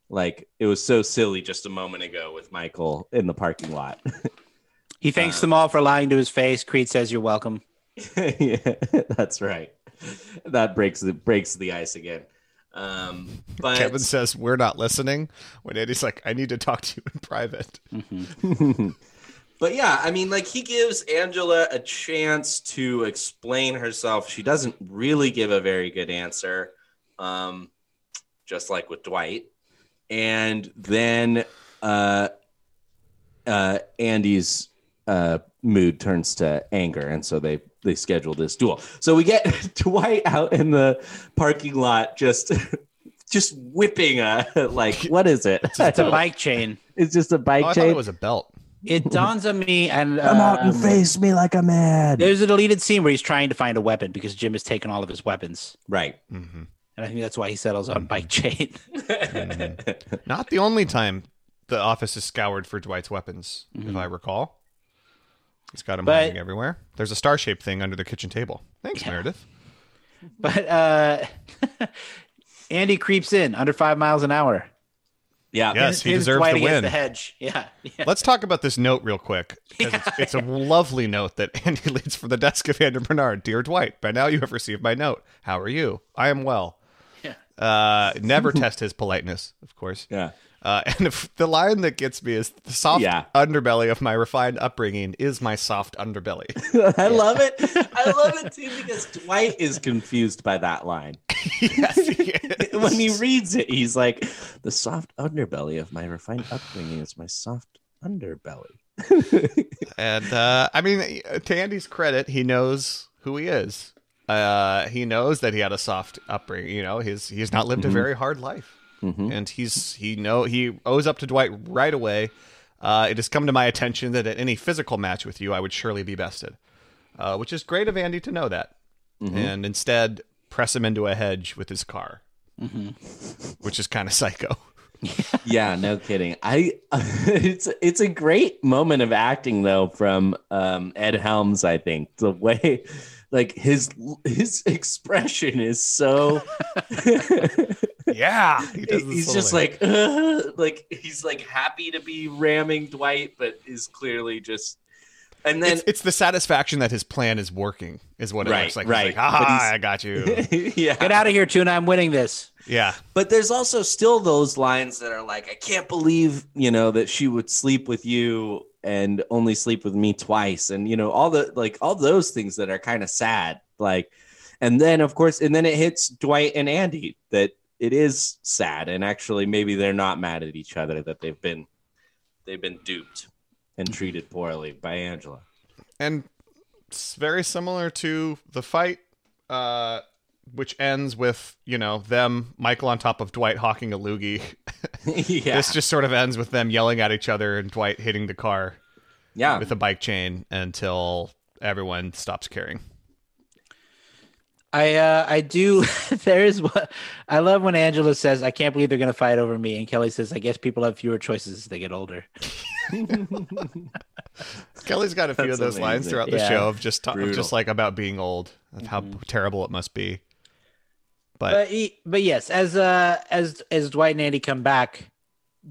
Like it was so silly just a moment ago with Michael in the parking lot. [LAUGHS] He thanks them all for lying to his face. Creed says, "You're welcome." [LAUGHS] yeah, that's right. That breaks the breaks the ice again. Um, but Kevin says we're not listening. When Andy's like, "I need to talk to you in private." [LAUGHS] but yeah, I mean, like he gives Angela a chance to explain herself. She doesn't really give a very good answer, um, just like with Dwight. And then uh, uh, Andy's uh, mood turns to anger, and so they they schedule this duel. So we get [LAUGHS] Dwight out in the parking lot, just [LAUGHS] just whipping a [LAUGHS] like what is it? It's a bike chain. It's just a bike Oh, I chain. thought it was a belt. It [LAUGHS] dawns on me, and Come out and um, face me like a man. There's a deleted scene where he's trying to find a weapon because Jim has taken all of his weapons, Right. and I think that's why he settles on bike chain. [LAUGHS] Not the only time the office is scoured for Dwight's weapons, if I recall. He's got them But- hiding everywhere. There's a star shaped thing under the kitchen table. Thanks, Meredith. but uh, [LAUGHS] Andy creeps in under five miles an hour. Yeah. Yes, he deserves Dwight to win. The hedge. Yeah. [LAUGHS] yeah. Let's talk about this note real quick. 'cause it's, [LAUGHS] it's a lovely note that [LAUGHS] Andy leads from the desk of Andrew Bernard. Dear Dwight, by now you have received my note. How are you? I am well. Yeah. Uh, never test his politeness, of course. Yeah. Uh, and if, the line that gets me is the soft Yeah. underbelly of my refined upbringing is my soft underbelly. [LAUGHS] I love it. I love it too [LAUGHS] because Dwight is confused by that line. yes, he [LAUGHS] when he reads it, he's like, "The soft underbelly of my refined upbringing is my soft underbelly." And uh, I mean, to Andy's credit, he knows who he is. Uh, he knows that he had a soft upbringing. You know, he's he's not lived a very hard life, and he's he know he owes up to Dwight right away. Uh, it has come to my attention that at any physical match with you, I would surely be bested, uh, which is great of Andy to know that, and instead press him into a hedge with his car, [LAUGHS] which is kind of psycho. [LAUGHS] yeah, no kidding. I [LAUGHS] it's it's a great moment of acting though from um, Ed Helms. I think the way like his his expression is so yeah, [LAUGHS] he does he's just thing. like "Ugh," [LAUGHS] like he's like happy to be ramming Dwight, but is clearly just. And then it's, it's the satisfaction that his plan is working, is what it Right, looks like. right. He's like, ah, he's- I got you. [LAUGHS] yeah, Get out of here, Tuna. I'm winning this. yeah, But there's also still those lines that are like, I can't believe, you know, that she would sleep with you and only sleep with me twice. And, you know, all the like all those things that are kind of sad. Like, and then of course, and then it hits Dwight and Andy that it is sad. And actually maybe they're not mad at each other, that they've been they've been duped and treated poorly by Angela. and it's very similar to the fight, uh, which ends with you know them Michael on top of Dwight hawking a loogie. [LAUGHS] [LAUGHS] yeah. This just sort of ends with them yelling at each other and Dwight hitting the car yeah. with a bike chain until everyone stops caring. I uh, I do. [LAUGHS] there is what I love when Angela says, "I can't believe they're going to fight over me," and Kelly says, "I guess people have fewer choices as they get older." [LAUGHS] Kelly's got a few That's of those lines throughout the Yeah. show of just ta- of just like about being old, of how terrible it must be. But, But he, but yes, as uh as as Dwight and Andy come back,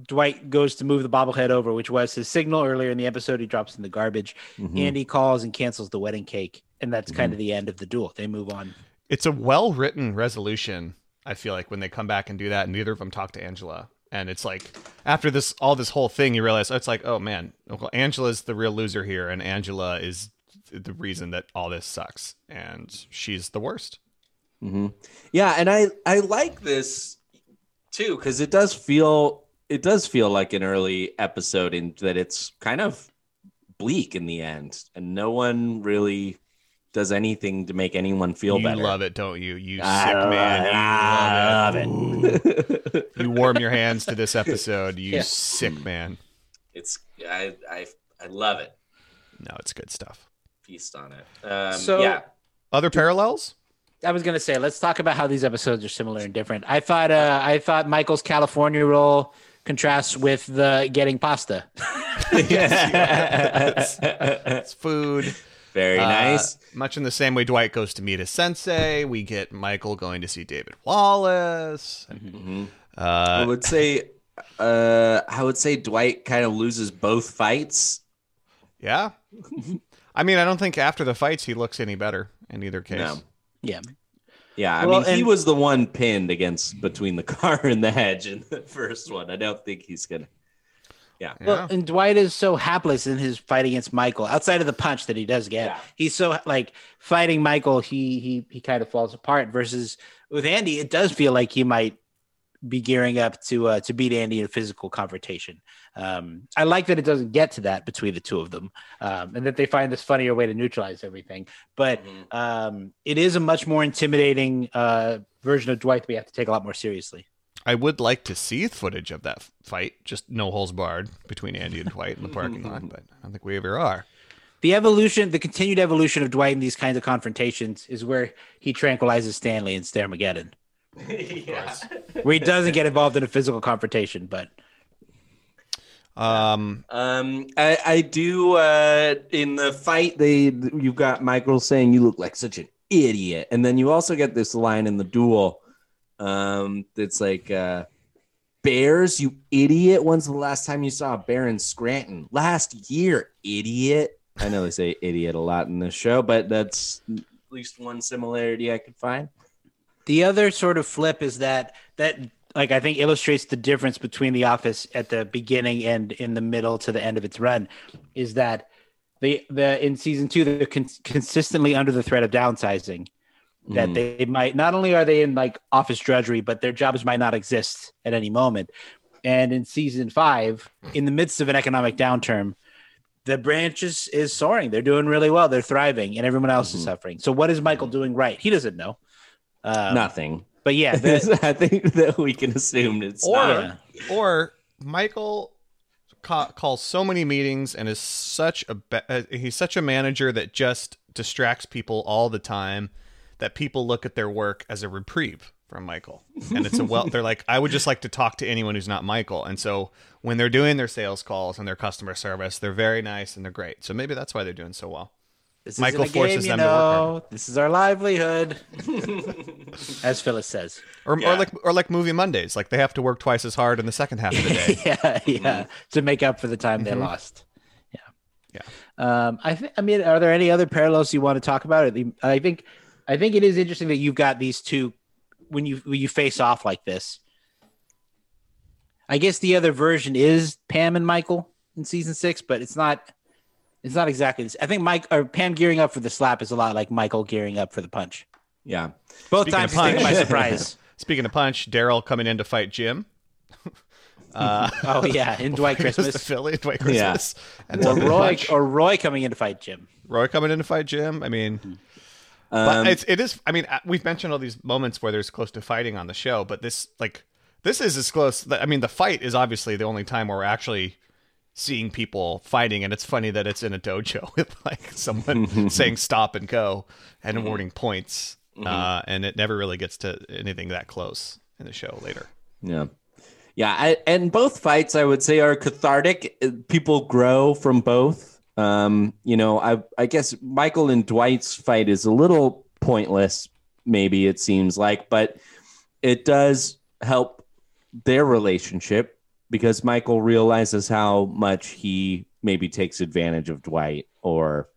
Dwight goes to move the bobblehead over, which was his signal earlier in the episode. He drops in the garbage. Andy calls and cancels the wedding cake, and that's kind of the end of the duel. They move on. It's a well written resolution. I feel like when they come back and do that, and neither of them talk to Angela, and it's like after this all this whole thing, you realize it's like, oh man, well, Angela's the real loser here, and Angela is the reason that all this sucks, and she's the worst. Mm-hmm. Yeah, and I I like this too because it does feel it does feel like an early episode in that it's kind of bleak in the end, and no one really does anything to make anyone feel you better. love it, don't you? You I sick love man. it. You I love it. it. [LAUGHS] You warm your hands to this episode. You Yeah. sick man. it's I I I love it. No, it's good stuff. Feast on it. Um, So- yeah, Other parallels? I was gonna say, let's talk about how these episodes are similar and different. I thought, uh, I thought Michael's California roll contrasts with the getting pasta. [LAUGHS] yes, It's food. Very Uh, nice. much in the same way Dwight goes to meet his sensei, we get Michael going to see David Wallace. I Uh, would say uh I would say Dwight kind of loses both fights. yeah. I mean, I don't think after the fights he looks any better in either case. No. Yeah, Yeah, I Well, mean, he was the one pinned against between the [LAUGHS] car and the hedge in the first one. I don't think he's gonna. Yeah, Yeah. Well, and Dwight is so hapless in his fight against Michael. Outside of the punch that he does get, Yeah. he's so like fighting Michael. He he he kind of falls apart. Versus with Andy, it does feel like he might be gearing up to uh, to beat Andy in physical confrontation. Um, I like that it doesn't get to that between the two of them, um, and that they find this funnier way to neutralize everything. But um, it is a much more intimidating uh, version of Dwight that we have to take a lot more seriously. I would like to see footage of that fight, just no holes barred between Andy and Dwight in the parking lot, but I don't think we ever are. the evolution, the continued evolution of Dwight in these kinds of confrontations is where he tranquilizes Stanley in Starmageddon, [LAUGHS] where he doesn't get involved in a physical confrontation. But Um, Um, I, I do. Uh, in the fight, they you've got Michael saying you look like such an idiot, and then you also get this line in the duel. Um, that's like, uh, "Bears, you idiot! When's the last time you saw in Scranton? Last year, idiot." I know they say idiot a lot in this show, but that's at least one similarity I could find. the other sort of flip is that that like I think illustrates the difference between The Office at the beginning and in the middle to the end of its run is that the the in season two they're con- consistently under the threat of downsizing. That they might not only are they in like office drudgery, but their jobs might not exist at any moment. And in season five, in the midst of an economic downturn, the branch is, is soaring. They're doing really well. They're thriving, and everyone else is suffering. So, what is Michael doing right? He doesn't know. Um, Nothing. But yeah, [LAUGHS] the, I think that we can assume it's or not. or Michael ca- calls so many meetings and is such a be- uh, he's such a manager that just distracts people all the time that people look at their work as a reprieve from Michael. And it's a well they're like I would just like to talk to anyone who's not Michael. And so when they're doing their sales calls and their customer service, they're very nice and they're great. So maybe that's why they're doing so well. This Michael isn't a game, forces you them to work hard. This is our livelihood, [LAUGHS] as Phyllis says. Or, or like or like movie Mondays, like they have to work twice as hard in the second half of the day. [LAUGHS] yeah, yeah, to make up for the time they Mhm. lost. Yeah, yeah. Um, I think. I mean, are there any other parallels you want to talk about? I think, I think it is interesting that you've got these two when you when you face off like this. I guess the other version is Pam and Michael in season six, but it's not. It's not exactly. This. I think Mike or Pam gearing up for the slap is a lot like Michael gearing up for the punch. Yeah, both Speaking times of taken by punch- surprise. [LAUGHS] Speaking of punch, Darryl coming in to fight Jim. Uh, [LAUGHS] Oh, yeah, in Dwight before he goes Christmas. to Philly, Dwight Yeah. Christmas, and or Roy or Roy coming in to fight Jim. Roy coming in to fight Jim. I mean, Um, but it's it is. I mean, uh, we've mentioned all these moments where there's close to fighting on the show, but this like this is as close. I mean, the fight is obviously the only time where we're actually seeing people fighting, and it's funny that it's in a dojo [LAUGHS] with like someone [LAUGHS] saying stop and go and awarding points, uh, and it never really gets to anything that close in the show later. Yeah. Yeah, I, and both fights I would say are cathartic. Uh, People grow from both. Um, you know, I I guess Michael and Dwight's fight is a little pointless, maybe it seems like, but it does help their relationship because Michael realizes how much he maybe takes advantage of Dwight or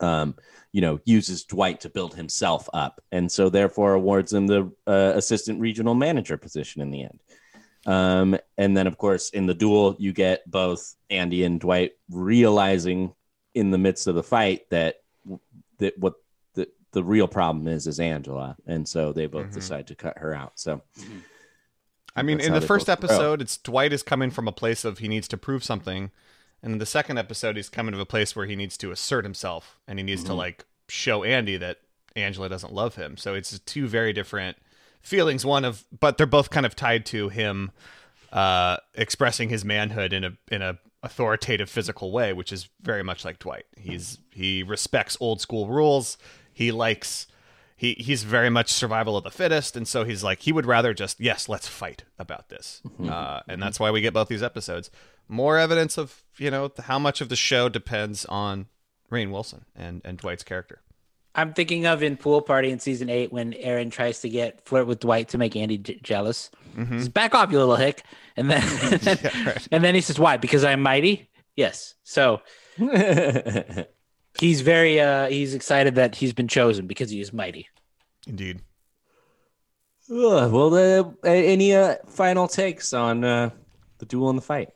um, you know, uses Dwight to build himself up, and so therefore awards him the uh, assistant regional manager position in the end. Um, and then, of course, in the duel, you get both Andy and Dwight realizing in the midst of the fight that that what the the real problem is is Angela, and so they both Mhm. decide to cut her out. So, I mean, in the first grow. episode, it's Dwight is coming from a place of he needs to prove something, and in the second episode, he's coming to a place where he needs to assert himself and he needs to Mhm. like show Andy that Angela doesn't love him. So it's two very different feelings. One of, but they're both kind of tied to him uh, expressing his manhood in a in a authoritative physical way, which is very much like Dwight. He's he respects old school rules. He likes he he's very much survival of the fittest, and so he's like he would rather just yes, let's fight about this, uh, and that's why we get both these episodes. More evidence of you know how much of the show depends on Rainn Wilson and and Dwight's character. I'm thinking of in Pool Party in season eight when Erin tries to get flirt with Dwight to make Andy j- jealous. Mhm. Says, "Back off, you little hick!" And then, [LAUGHS] [LAUGHS] and then he says, "Why? Because I'm mighty." Yes. So [LAUGHS] he's very uh he's excited that he's been chosen because he is mighty. Indeed. Ugh, well, uh, any uh, final takes on uh, the duel and the fight?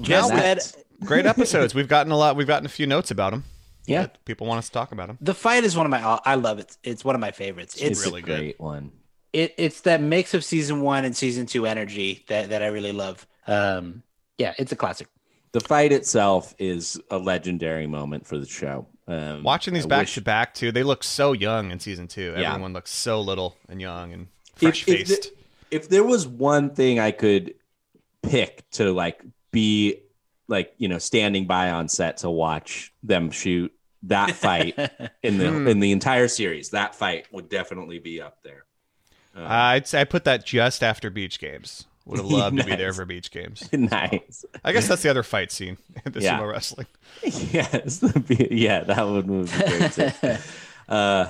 Just Now, that Great episodes. We've gotten a lot. We've gotten a few notes about them. Yeah. people want us to talk about them. the fight is one of my I love it. It's one of my favorites. It's It's a great one. it, it's that mix of season one and season two energy that, that I really love. Um, yeah, it's a classic. The fight itself is a legendary moment for the show. Um, Watching these I back wish- to back too, they look so young in season two. Yeah. Everyone looks so little and young and if, fresh if, faced. if there was one thing I could pick to like be like you know standing by on set to watch them shoot that fight in the Hmm. in the entire series, that fight would definitely be up there. Uh, I'd say I put that just after beach games. Would have loved to be there [LAUGHS] for beach games. [LAUGHS] nice. I guess that's the other fight scene [LAUGHS] in the Yeah. sumo wrestling. yes, yeah, that would move great too. Uh,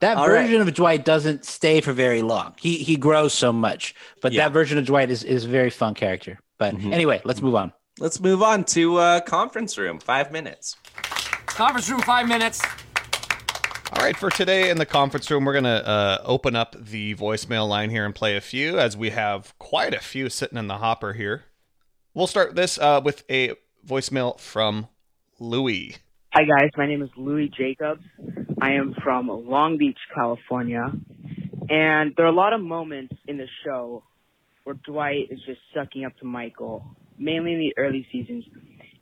That All right. version of Dwight doesn't stay for very long. He he grows so much, but Yeah. that version of Dwight is, is a very fun character. But Mhm. anyway, let's move on. let's move on to uh, conference room. Five minutes. Conference room, five minutes. All right, for today in the conference room, we're going to uh, open up the voicemail line here and play a few, as we have quite a few sitting in the hopper here. We'll start this uh, with a voicemail from Louis. Hi guys, my name is Louis Jacobs. I am from Long Beach, California. And there are a lot of moments in the show where Dwight is just sucking up to Michael, mainly in the early seasons.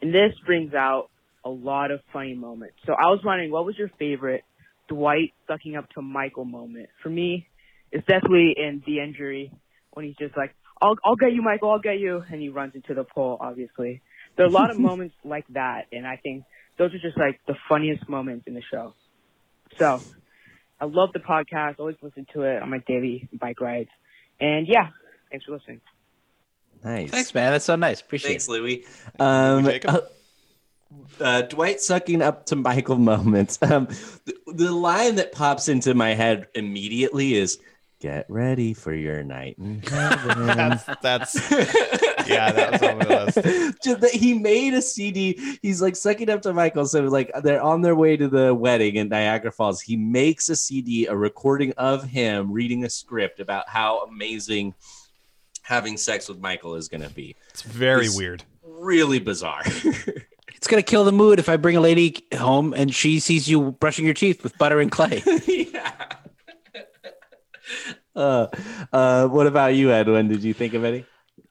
And this brings out a lot of funny moments. So I was wondering, what was your favorite Dwight sucking up to Michael moment? For me, it's definitely in the injury when he's just like, I'll, I'll get you, Michael, I'll get you. And he runs into the pole, obviously. There are a lot of [LAUGHS] moments like that. And I think those are just like the funniest moments in the show. So I love the podcast. Always listen to it on my daily bike rides. And yeah, thanks for listening. Nice. Thanks, man. That's so nice. Appreciate Thanks, it. Louis. Um, Jacob? Uh, Dwight sucking up to Michael moments. [LAUGHS] Um, the, the line that pops into my head immediately is "Get ready for your night in [LAUGHS] heaven." that's that's yeah, that was on my list. Just that he made a CD. He's like sucking up to Michael. So like they're on their way to the wedding in Niagara Falls. He makes a CD, a recording of him reading a script about how amazing having sex with Michael is going to be. It's very weird. Really bizarre. [LAUGHS] It's gonna kill the mood if I bring a lady home and she sees you brushing your teeth with butter and clay. [LAUGHS] uh, uh, what about you, Edwin? Did you think of any?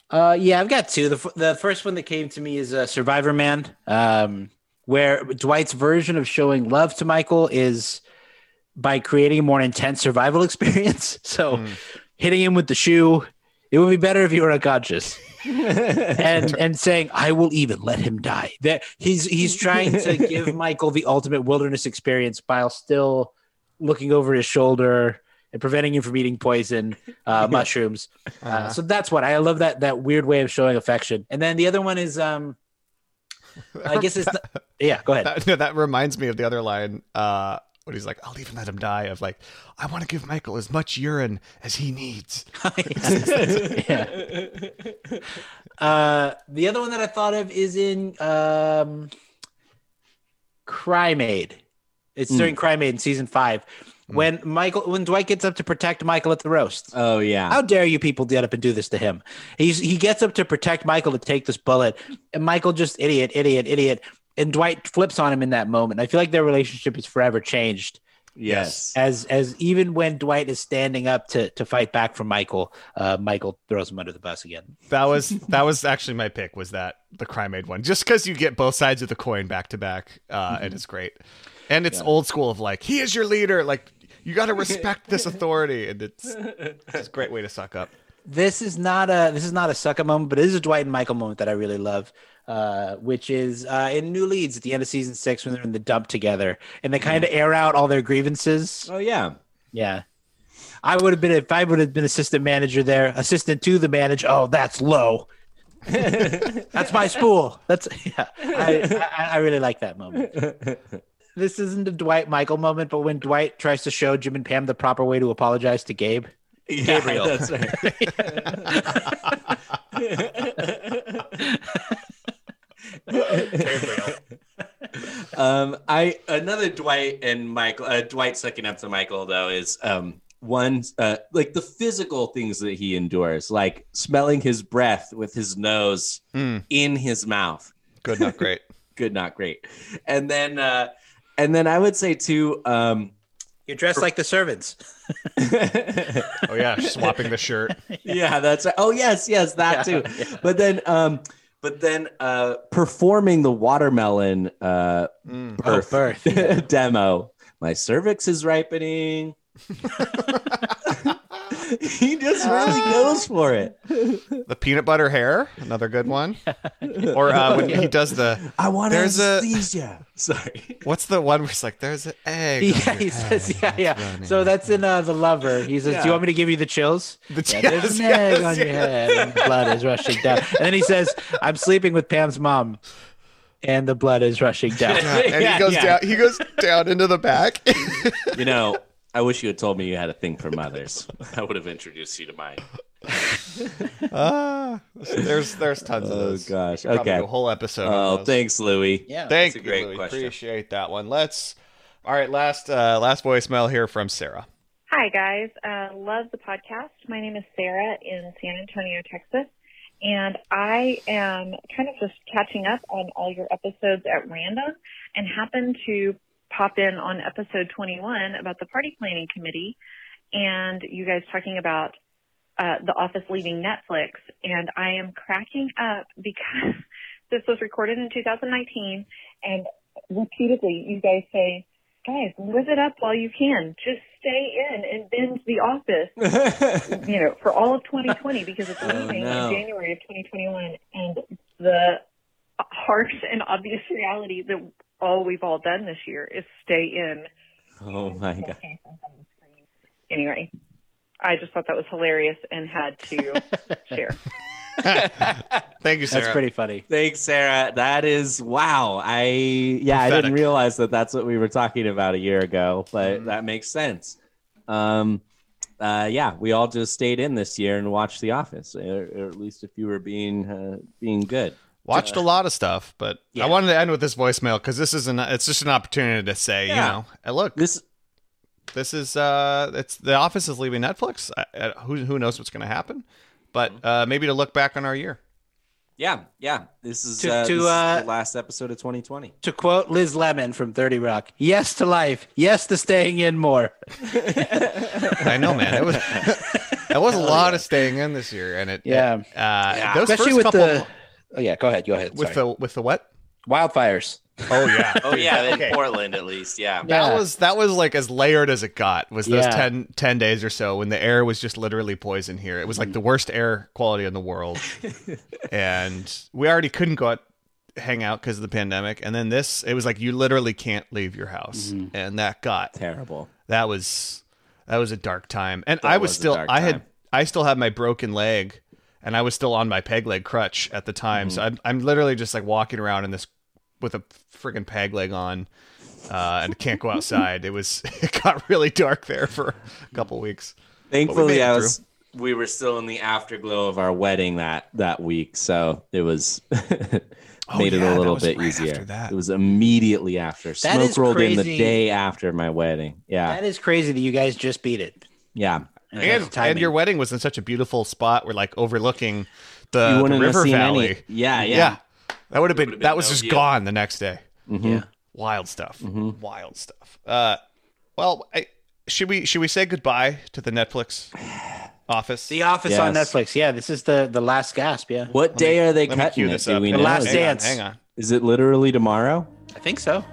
Uh, yeah, I've got two. The, f- the first one that came to me is uh, Survivor Man, um, where Dwight's version of showing love to Michael is by creating a more intense survival [LAUGHS] experience. So, hitting him with the shoe, it would be better if you were unconscious. And and saying I will even let him die. That he's he's trying to give [LAUGHS] Michael the ultimate wilderness experience while still looking over his shoulder and preventing him from eating poison uh, [LAUGHS] mushrooms. Uh, so that's what I love that that weird way of showing affection. And then the other one is um I guess it's not, [LAUGHS] yeah, go ahead. That, no, that reminds me of the other line uh, when he's like, "I'll even let him die." Of like, I want to give Michael as much urine as he needs. [LAUGHS] yeah. Uh, the other one that I thought of is in um, Crime Aid. It's during Crime Aid in season five. When Michael, when Dwight gets up to protect Michael at the roast. Oh yeah. How dare you people get up and do this to him? He's he gets up to protect Michael to take this bullet, and Michael just idiot, idiot, idiot, and Dwight flips on him in that moment. I feel like their relationship is forever changed. Yes. As as even when Dwight is standing up to to fight back from Michael, uh, Michael throws him under the bus again. That was that was actually my pick. Was that the crime aid one? Just because you get both sides of the coin back to back, uh, and it's great. And it's old school of like, he is your leader. Like you got to [LAUGHS] respect this authority, and it's it's a great way to suck up. This is not a this is not a suck up moment, but it is a Dwight and Michael moment that I really love, uh, which is uh, in New Leads at the end of season six when they're in the dump together and they kind of air out all their grievances. Oh yeah, yeah. I would have been if I would have been assistant manager there, assistant to the manager. Oh, that's low. [LAUGHS] that's my spool. That's yeah. I, I, I really like that moment. [LAUGHS] This isn't a Dwight Michael moment, but when Dwight tries to show Jim and Pam the proper way to apologize to Gabe. Yeah, Gabriel. that's [LAUGHS] um, I another Dwight and Michael. Uh, Dwight sucking up to Michael though is um one uh like the physical things that he endures, like smelling his breath with his nose in his mouth. Good, not great. [LAUGHS] Good, not great. And then uh and then I would say too um You're dressed like the servants. [LAUGHS] Oh yeah, swapping the shirt. yeah, that's right. Oh yes, yes, that [LAUGHS] Yeah, too. But then um but then uh performing the watermelon uh birth, Oh, birth, [LAUGHS] demo. My cervix is ripening. [LAUGHS] [LAUGHS] he just really goes for it. The peanut butter hair, another good one. Or uh, when he does the, [LAUGHS] I want there's a anesthesia. Sorry. what's the one where it's like there's an egg. on Yeah, your he head. says, yeah, yeah. So that's in uh, the lover. He says, "Do you want me to give you the chills?" The yeah, there's an egg on your head, and blood is rushing down. And then he says, "I'm sleeping with Pam's mom, and the blood is rushing down." Yeah, and [LAUGHS] Yeah, he goes yeah. down. He goes down into the back. You know, I wish you had told me you had a thing for mothers. [LAUGHS] I would have introduced you to mine. [LAUGHS] Ah, there's there's tons of Oh those. gosh. We could probably Okay. do a whole episode. on Oh, those. thanks, Louie. Yeah. Thank a you, great Louis. question. Appreciate that one. Let's. All right, last uh, last voicemail here from Sarah. Hi, guys. Uh, love the podcast. My name is Sarah in San Antonio, Texas. And I am kind of just catching up on all your episodes at random and happened to pop in on episode 21 about the party planning committee and you guys talking about uh, The Office leaving Netflix. And I am cracking up because [LAUGHS] this was recorded in 2019 and repeatedly you guys say, guys, live it up while you can. Just stay in and binge The Office, [LAUGHS] you know, for all of 2020 because it's leaving no. in January of 2021. And the harsh and obvious reality that all we've all done this year is stay in. Oh my god. Anyway, I just thought that was hilarious and had to [LAUGHS] share. [LAUGHS] Thank you, Sarah. That's pretty funny. Thanks, Sarah. That is wow. I yeah, I didn't realize that that's what we were talking about a year ago, but that makes sense. Um, uh, yeah, we all just stayed in this year and watched The Office, or, or at least if you were being uh, being good. Watched a lot of stuff, but Yeah. I wanted to end with this voicemail because this is an it's just an opportunity to say, you know, hey, look, This this is uh, it's the Office is leaving Netflix. I, I, who who knows what's going to happen? But uh, maybe to look back on our year. yeah, yeah. This is, To- uh, to, this is uh, the last episode of 2020. To quote Liz Lemon from 30 Rock, yes to life, yes to staying in more. [LAUGHS] I know, man. It was [LAUGHS] it was a lot of staying in this year, and it Yeah. uh, those Especially first with couple the. Oh, yeah, go ahead. Go ahead. with Sorry. the with the what? wildfires. Oh yeah. [LAUGHS] Oh yeah, in Okay. Portland at least. Yeah. That Yeah. was that was like as layered as it got. Was those Yeah. 10, 10 days or so when the air was just literally poison here. It was like the worst air quality in the world, [LAUGHS] and we already couldn't go out hang out because of the pandemic. And then this, it was like you literally can't leave your house, mm-hmm. and that got Terrible. that was that was a dark time. And That I was was still I had time. I still had my broken leg and I was still on my peg leg crutch at the time. Mm-hmm. So I'm, I'm literally just like walking around in this with a friggin' peg leg on uh, and can't go outside. it was [LAUGHS] it got really dark there for a couple weeks. But we Thankfully, I was. We were still in the afterglow of our wedding that that week, so it was [LAUGHS] made Oh, it a little bit right easier. that. It was immediately after. That Smoke is rolled in the day after my wedding. Yeah, That is crazy that you guys just beat it. yeah. And, And, that's timing. and your wedding was in such a beautiful spot. We're like overlooking the, You the wouldn't have river seen valley. any- yeah, yeah. That would have been, been that was no just view. gone the next day. Yeah. Wild stuff. Mm-hmm. Wild stuff. Uh, well, I, should we should we say goodbye to the Netflix office? The Office on Netflix. Yeah, this is the the last gasp. Yeah, What day are they Let me cutting cue it? this Do up. we The know? Last hang Dance. On, hang on. Is it literally tomorrow? I think so.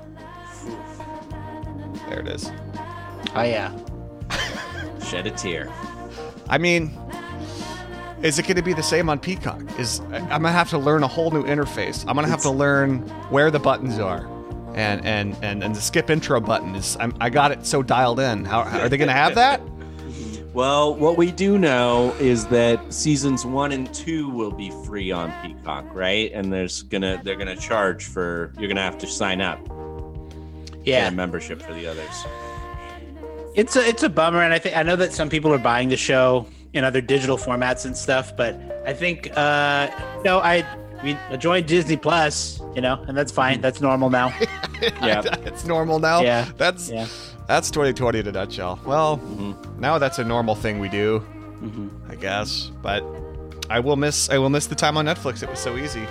There it is. Oh yeah. Shed a tear. I mean, is it going to be the same on Peacock? Is I- I'm gonna have to learn a whole new interface. I'm gonna have to learn where the buttons are, and and and and the skip intro button is. I'm, I got it so dialed in. How, how are they going to have that? [LAUGHS] Well, what we do know is that seasons one and two will be free on Peacock, right? And there's gonna they're gonna charge for you're gonna have to sign up. Yeah, Get a membership for the others. It's a it's a bummer, and I think I know that some people are buying the show in other digital formats and stuff, but I think uh no, I we I joined Disney Plus, you know, and that's fine. That's normal now. [LAUGHS] Yeah. [LAUGHS] it's normal now. Yeah. that's Yeah. that's 2020 in a nutshell. Well, Mm-hmm. now that's a normal thing we do, Mm-hmm. I guess. But I will miss I will miss the time on Netflix. It was so easy.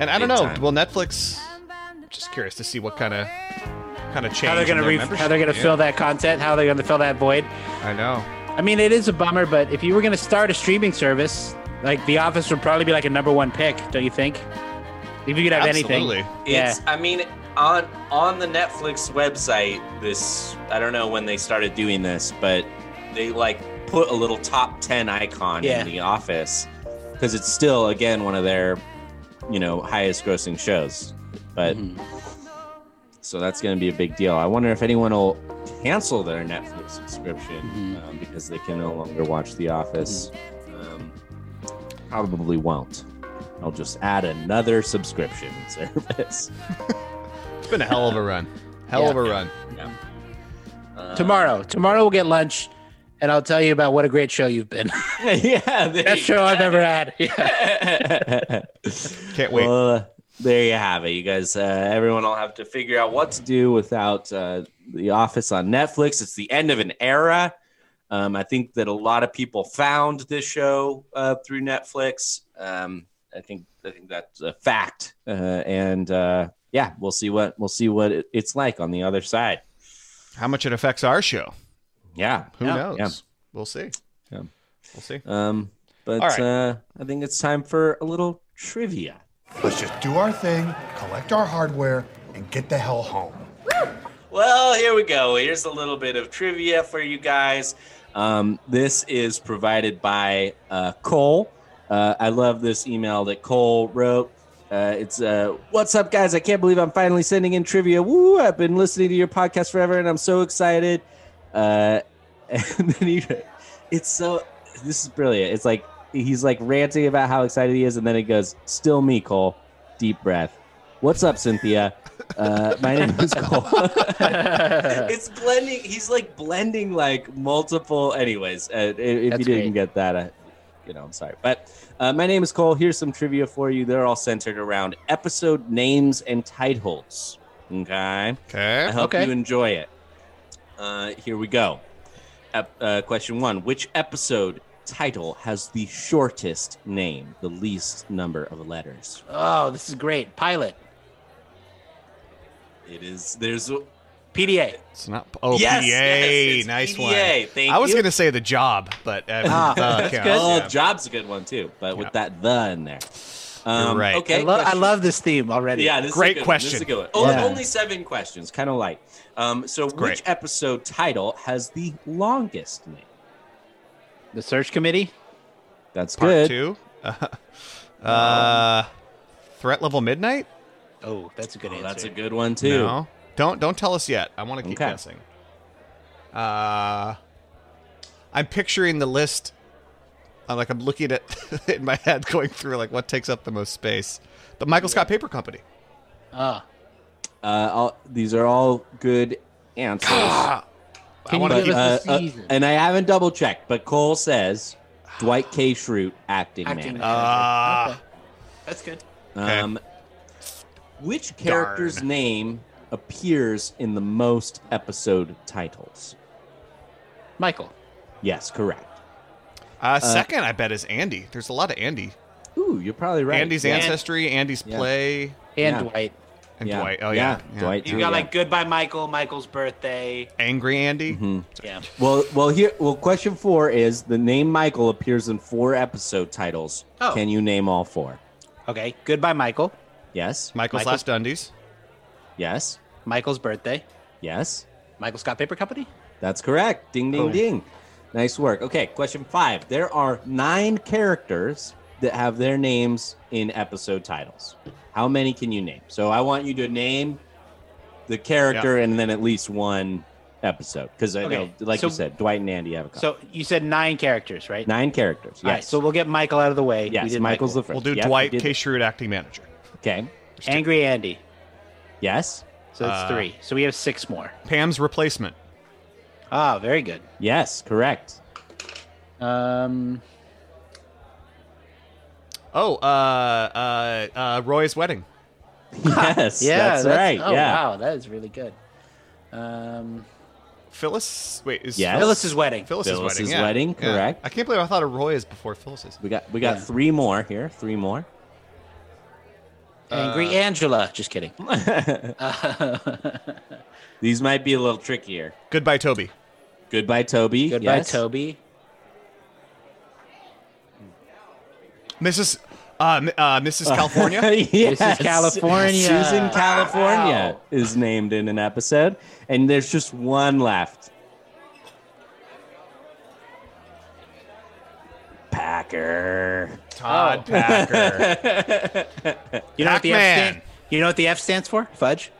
And I don't Big know. time. Will Netflix? Just curious to see what kind of kind of change. How they're gonna in their re- membership. how they're gonna Yeah, fill that content? How they're gonna fill that void? I know. I mean, it is a bummer, but if you were gonna start a streaming service, like The Office would probably be like a number one pick, don't you think? If you could have Absolutely. anything, yeah. It's I mean on on the Netflix website this I don't know when they started doing this, but they like put a little top 10 icon Yeah. in the office because it's still again one of their you know highest grossing shows. But Mm-hmm. So that's going to be a big deal. I wonder if anyone will cancel their Netflix subscription Mm-hmm. um, because they can no longer watch The Office. Um, probably won't. I'll just add another subscription [LAUGHS] service. It's been a hell of a run. Hell Yeah. of a run. tomorrow, tomorrow we'll get lunch, and I'll tell you about what a great show you've been. [LAUGHS] yeah, there Best show I've ever had. [LAUGHS] Yeah. Can't wait. Well, uh, there you have it. You guys, uh, everyone will have to figure out what to do without uh, The Office on Netflix. It's the end of an era. Um, I think that a lot of people found this show uh, through Netflix. Um, I think I think that's a fact. Uh, and uh, yeah, we'll see what we'll see what it's like on the other side. How much it affects our show? Yeah, Who yeah, knows? yeah. We'll see. Yeah. We'll see. Um, but right. uh, I think it's time for a little trivia. Let's just do our thing, collect our hardware, and get the hell home. Well, here we go. Here's a little bit of trivia for you guys. Um, this is provided by uh, Cole. Uh, I love this email that Cole wrote. Uh, it's uh, what's up, guys? I can't believe I'm finally sending in trivia. Woo! I've been listening to your podcast forever, and I'm so excited. Uh, [LAUGHS] and then he, it's so this is brilliant. It's like he's like ranting about how excited he is, and then he goes, "Still me, Cole." Deep breath. What's up, Cynthia? Uh, my name is Cole. [LAUGHS] it's blending. He's like blending like multiple. Anyways, uh, if if That's you didn't great. get that, uh, you know, I'm sorry. But uh, my name is Cole. Here's some trivia for you. They're all centered around episode names and titles. Okay. Okay. I hope Okay. you enjoy it. Uh, here we go. Ep- uh, question one: Which episode title has the shortest name, the least number of letters? Oh, this is great. Pilot. It is. There's. PDA. It's not. Oh, Yes, PDA. yes, it's nice PDA. one. Thank I was gonna say the job, but uh, Ah, uh, that's good. Oh, yeah. job's a good one too, but with that the in there. You're Um, right. Okay. I, lo- I love this theme already. Yeah, this Great is a good one. This is a good one. Oh, Yeah. only seven questions, kind of light. Um, so, which episode title has the longest name? The search committee. That's Part good. two. [LAUGHS] Uh, threat level midnight. Oh, that's a good Oh, answer. that's a good one too. No, don't don't tell us yet. I want to keep Okay. guessing. Uh, I'm picturing the list. uh, like I'm looking at it [LAUGHS] in my head, going through like what takes up the most space. The Michael Scott Paper Company. Ah, Uh, all, these are all good answers. [GASPS] [LAUGHS] I want to give us- Uh, uh, season. and I haven't double checked, but Cole says Dwight K. Schrute, acting, Acting manager. Ah. Okay. That's good. Okay. Um, which character's Darn. name appears in the most episode titles? Michael. Yes, correct. Uh, second, I bet is Andy. There's a lot of Andy. Ooh, you're probably right. Andy's Yeah. ancestry, Andy's Yeah. play, And Yeah. Dwight. And Yeah. Dwight. Oh yeah, Yeah, Dwight. You too, got yeah. like Goodbye Michael, Michael's birthday. Angry Andy. Mhm. Yeah. Well, well, here, well, question four is the name Michael appears in four episode titles. Oh. Can you name all four? Okay. Goodbye Michael. Yes. Michael's Michael- Last Dundies. Yes. Michael's birthday. Yes. Michael Scott Paper Company. That's correct. Ding, ding, Boom. ding. Nice work. Okay, question five. There are nine characters that have their names in episode titles. How many can you name? So I want you to name the character and then at least one episode. Because I know, Okay, like you said, Dwight and Andy have a couple. So you said nine characters, right? nine characters. Yes. All right, so we'll get Michael out of the way. yes, We did Michael's Michael. the 1st We'll do Dwight K. Schrute, acting manager. Okay. Angry Andy. Yes. So that's Uh, three. So we have six more. Pam's replacement. Ah, very good. Yes, correct. Um, Oh, uh, uh, uh, Roy's wedding. Yes. [LAUGHS] yeah, that's, right. Oh yeah. wow, that is really good. Um, Phyllis. Wait, is Yes. Phyllis's wedding. Phyllis's, Phyllis's wedding? yeah. wedding, Yeah. correct. I can't believe I thought of Roy as before Phyllis's. We got we got Yeah. three more here. Three more. Angry Angela. Just kidding. [LAUGHS] [LAUGHS] These might be a little trickier. Goodbye, Toby. Goodbye, Toby. Goodbye, yes. Toby. Mrs. Uh, uh, Mrs. California. [LAUGHS] yes. This is California. Susan California Wow. is named in an episode, and there's just one left. Packer. Todd Packer. [LAUGHS] You know what the F Pac-Man. stand, You know what the F stands for? Fudge.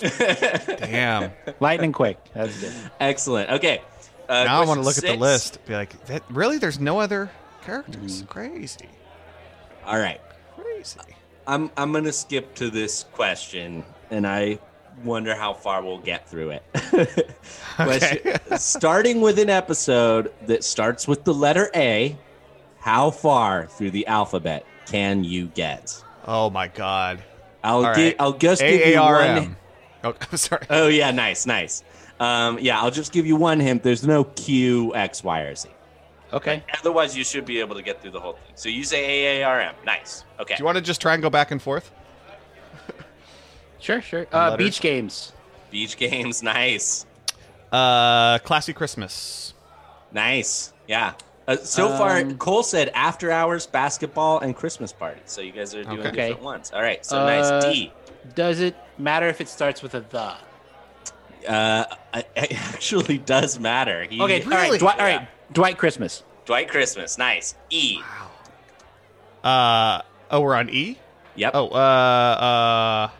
Damn. Lightning quick. That's good. Excellent. Okay. Uh, now I want to look at the list. Be like, that, really? There's no other characters. Crazy. All right. Crazy. I'm I'm gonna skip to this question, and I wonder how far we'll get through it. [LAUGHS] Starting with an episode that starts with the letter A, how far through the alphabet can you get? Oh my God. I'll All right. I'll just give you AARM. one. Oh, [LAUGHS] I'm sorry. Oh yeah, nice, nice. Um, yeah, I'll just give you one hint. There's no Q, X, Y, or Z. Okay. Otherwise, you should be able to get through the whole thing. So you say AARM. Nice. Okay. Do you want to just try and go back and forth? Sure, sure. Uh, beach games. Beach games. [LAUGHS] Nice. Uh, classy Christmas. Nice. Yeah. Uh, so far, Um, Cole said after hours, basketball, and Christmas party. So you guys are doing Okay. different ones. All right. So Uh, nice. D. Does it matter if it starts with a the? Uh, it it [LAUGHS] actually does matter. He, Okay, all right. Dwight, all right. Dwight Christmas. Dwight Christmas. Nice. E. Uh, oh, we're on E. Yep. Oh, uh, uh.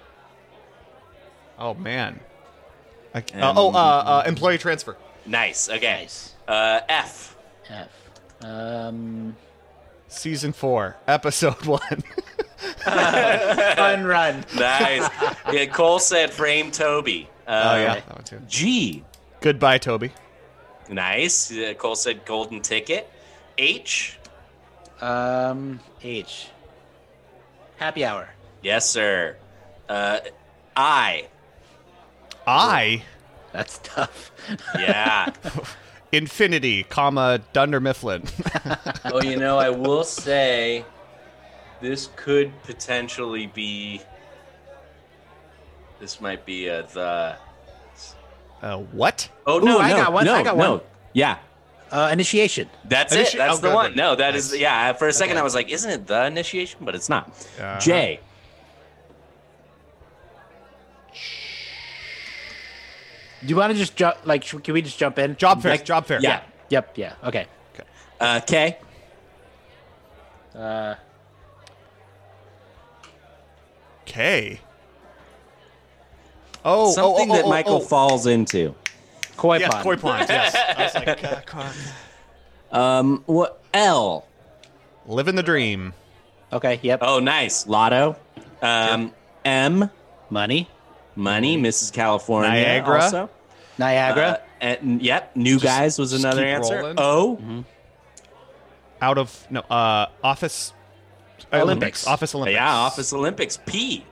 Oh man. I, c- uh, oh, uh, uh, employee transfer. Nice. Okay. Nice. Uh, F. F. Um, season four, episode [LAUGHS] one. [LAUGHS] Fun run. Nice. [LAUGHS] yeah, Cole said frame Toby. Uh, oh yeah, that one too. G. Goodbye, Toby. Nice. Uh, Cole said golden ticket. H. Um, H. Happy hour. Yes, sir. Uh, I. I. That's tough. [LAUGHS] Yeah. Infinity, comma Dunder Mifflin. [LAUGHS] oh, you know, I will say this could potentially be. This might be a the. Uh, what? Oh Ooh, no! I no, got one, No, I got no. one. Yeah, Uh, initiation. that's Initi- it. That's oh, the good, one. good. No, that is Nice. yeah. For a second, Okay. I was like, "Isn't it the initiation?" But it's not. Uh-huh. J. Do you want to just jump? Like, sh- can we just jump in? Job fair. Like- job fair. Yeah. Yep. Yeah. Okay. Uh, K. Uh, K. Oh, Something oh, oh, that oh, Michael oh. falls into. koi Yeah, pond. koi pond. [LAUGHS] Yes. I was like, uh, come. Um, what L? living the dream. Okay. Yep. Oh, nice. Lotto. Um, M. Money. Money. Mrs. California. Niagara. Also. Niagara. Uh, and yep, new Just- guys was another keep answer. rolling. O. Out of no uh office Olympics. Office Olympics. Yeah, Office Olympics. P.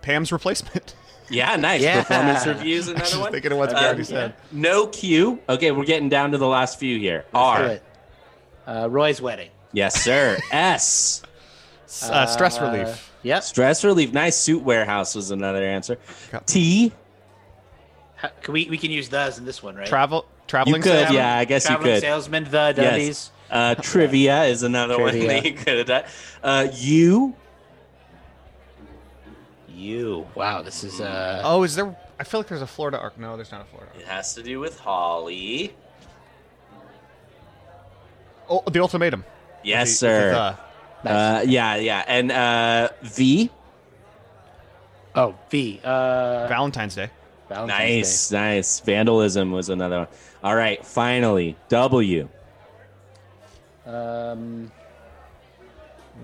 Pam's replacement. [LAUGHS] Yeah, nice. Yeah. Performance reviews, [LAUGHS] another just one. thinking of what Uh, already said. No Q. Okay, we're getting down to the last few here. Do R. it. Uh, Roy's wedding. Yes, sir. [LAUGHS] S. Uh, stress Uh, relief. Yep. Stress relief. Nice suit warehouse was another answer. T. Ha- Can we we can use those in this one, right? Travel traveling You could, salesman? yeah, I guess you Traveling could. salesman. The Yes. Dundies. Uh, [LAUGHS] trivia is another one that you could have done. Uh, U. You. Wow. This is uh. Oh, is there I feel like there's a Florida arc. No, there's not a Florida arc. It has to do with Holly. Oh, the ultimatum. Yes, the- sir. with the- Uh, yeah, yeah. And uh, V. Oh, V. Uh. Valentine's Day. Valentine's Nice, nice. Vandalism was another one. All right, finally, W. Um.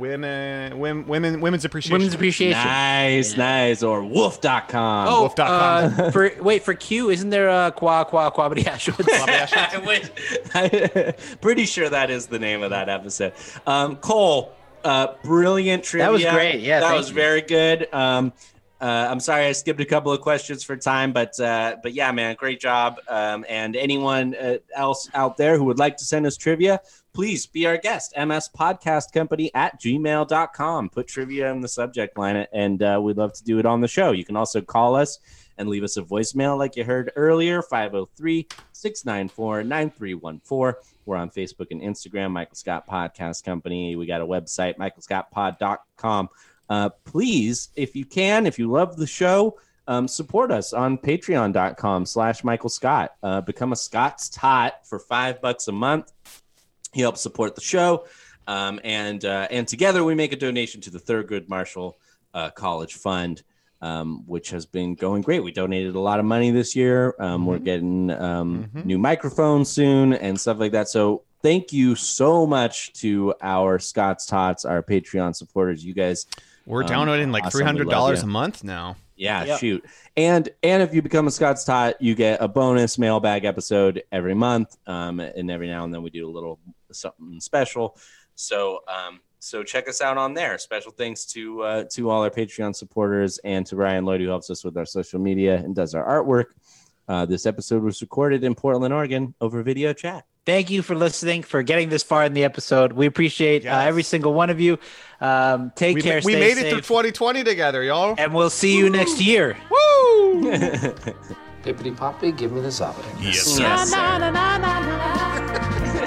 Women, women, women, women's appreciation. Women's appreciation. Nice, nice. Or WUPHF.com. Oh, WUPHF.com. uh, for wait for Q, isn't there a qua qua quabity ashwoods? I wish- pretty sure that is the name of that episode. Um, Cole, uh, brilliant trivia. That was great. Yeah, that was you. very good. Um, uh, I'm sorry I skipped a couple of questions for time, but uh, but yeah, man, great job. Um, and anyone uh, else out there who would like to send us trivia, please be our guest. MS Podcast Company at gmail.com. Put trivia in the subject line, and uh, we'd love to do it on the show. You can also call us and leave us a voicemail like you heard earlier 503 694 9314. We're on Facebook and Instagram, Michael Scott Podcast Company. We got a website, michaelscottpod.com. Uh, please, if you can, if you love the show, um, support us on patreon.com slash Michael Scott. Uh, become a Scott's Tot for five bucks a month. He helps support the show. Um, and uh, and together we make a donation to the Thurgood Marshall uh, College Fund, um, which has been going great. We donated a lot of money this year. Um, We're getting um, new microphones soon and stuff like that. So thank you so much to our Scott's Tots, our Patreon supporters. You guys, We're um, downloading like awesome. three We hundred love dollars a month now. Yeah, Yep. shoot. And and if you become a Scott's Tot, you get a bonus mailbag episode every month. Um, and every now and then we do a little something special. So um, so check us out on there. Special thanks to uh, to all our Patreon supporters and to Ryan Lloyd who helps us with our social media and does our artwork. Uh, this episode was recorded in Portland, Oregon, over video chat. Thank you for listening, for getting this far in the episode. We appreciate uh, every single one of you. Um, take We, care. we stay made safe, it through 2020 together, y'all. and we'll see you next year. [LAUGHS] Woo! Pippity poppy, give me the zobbity. yes, sir. Yes, [LAUGHS] sir.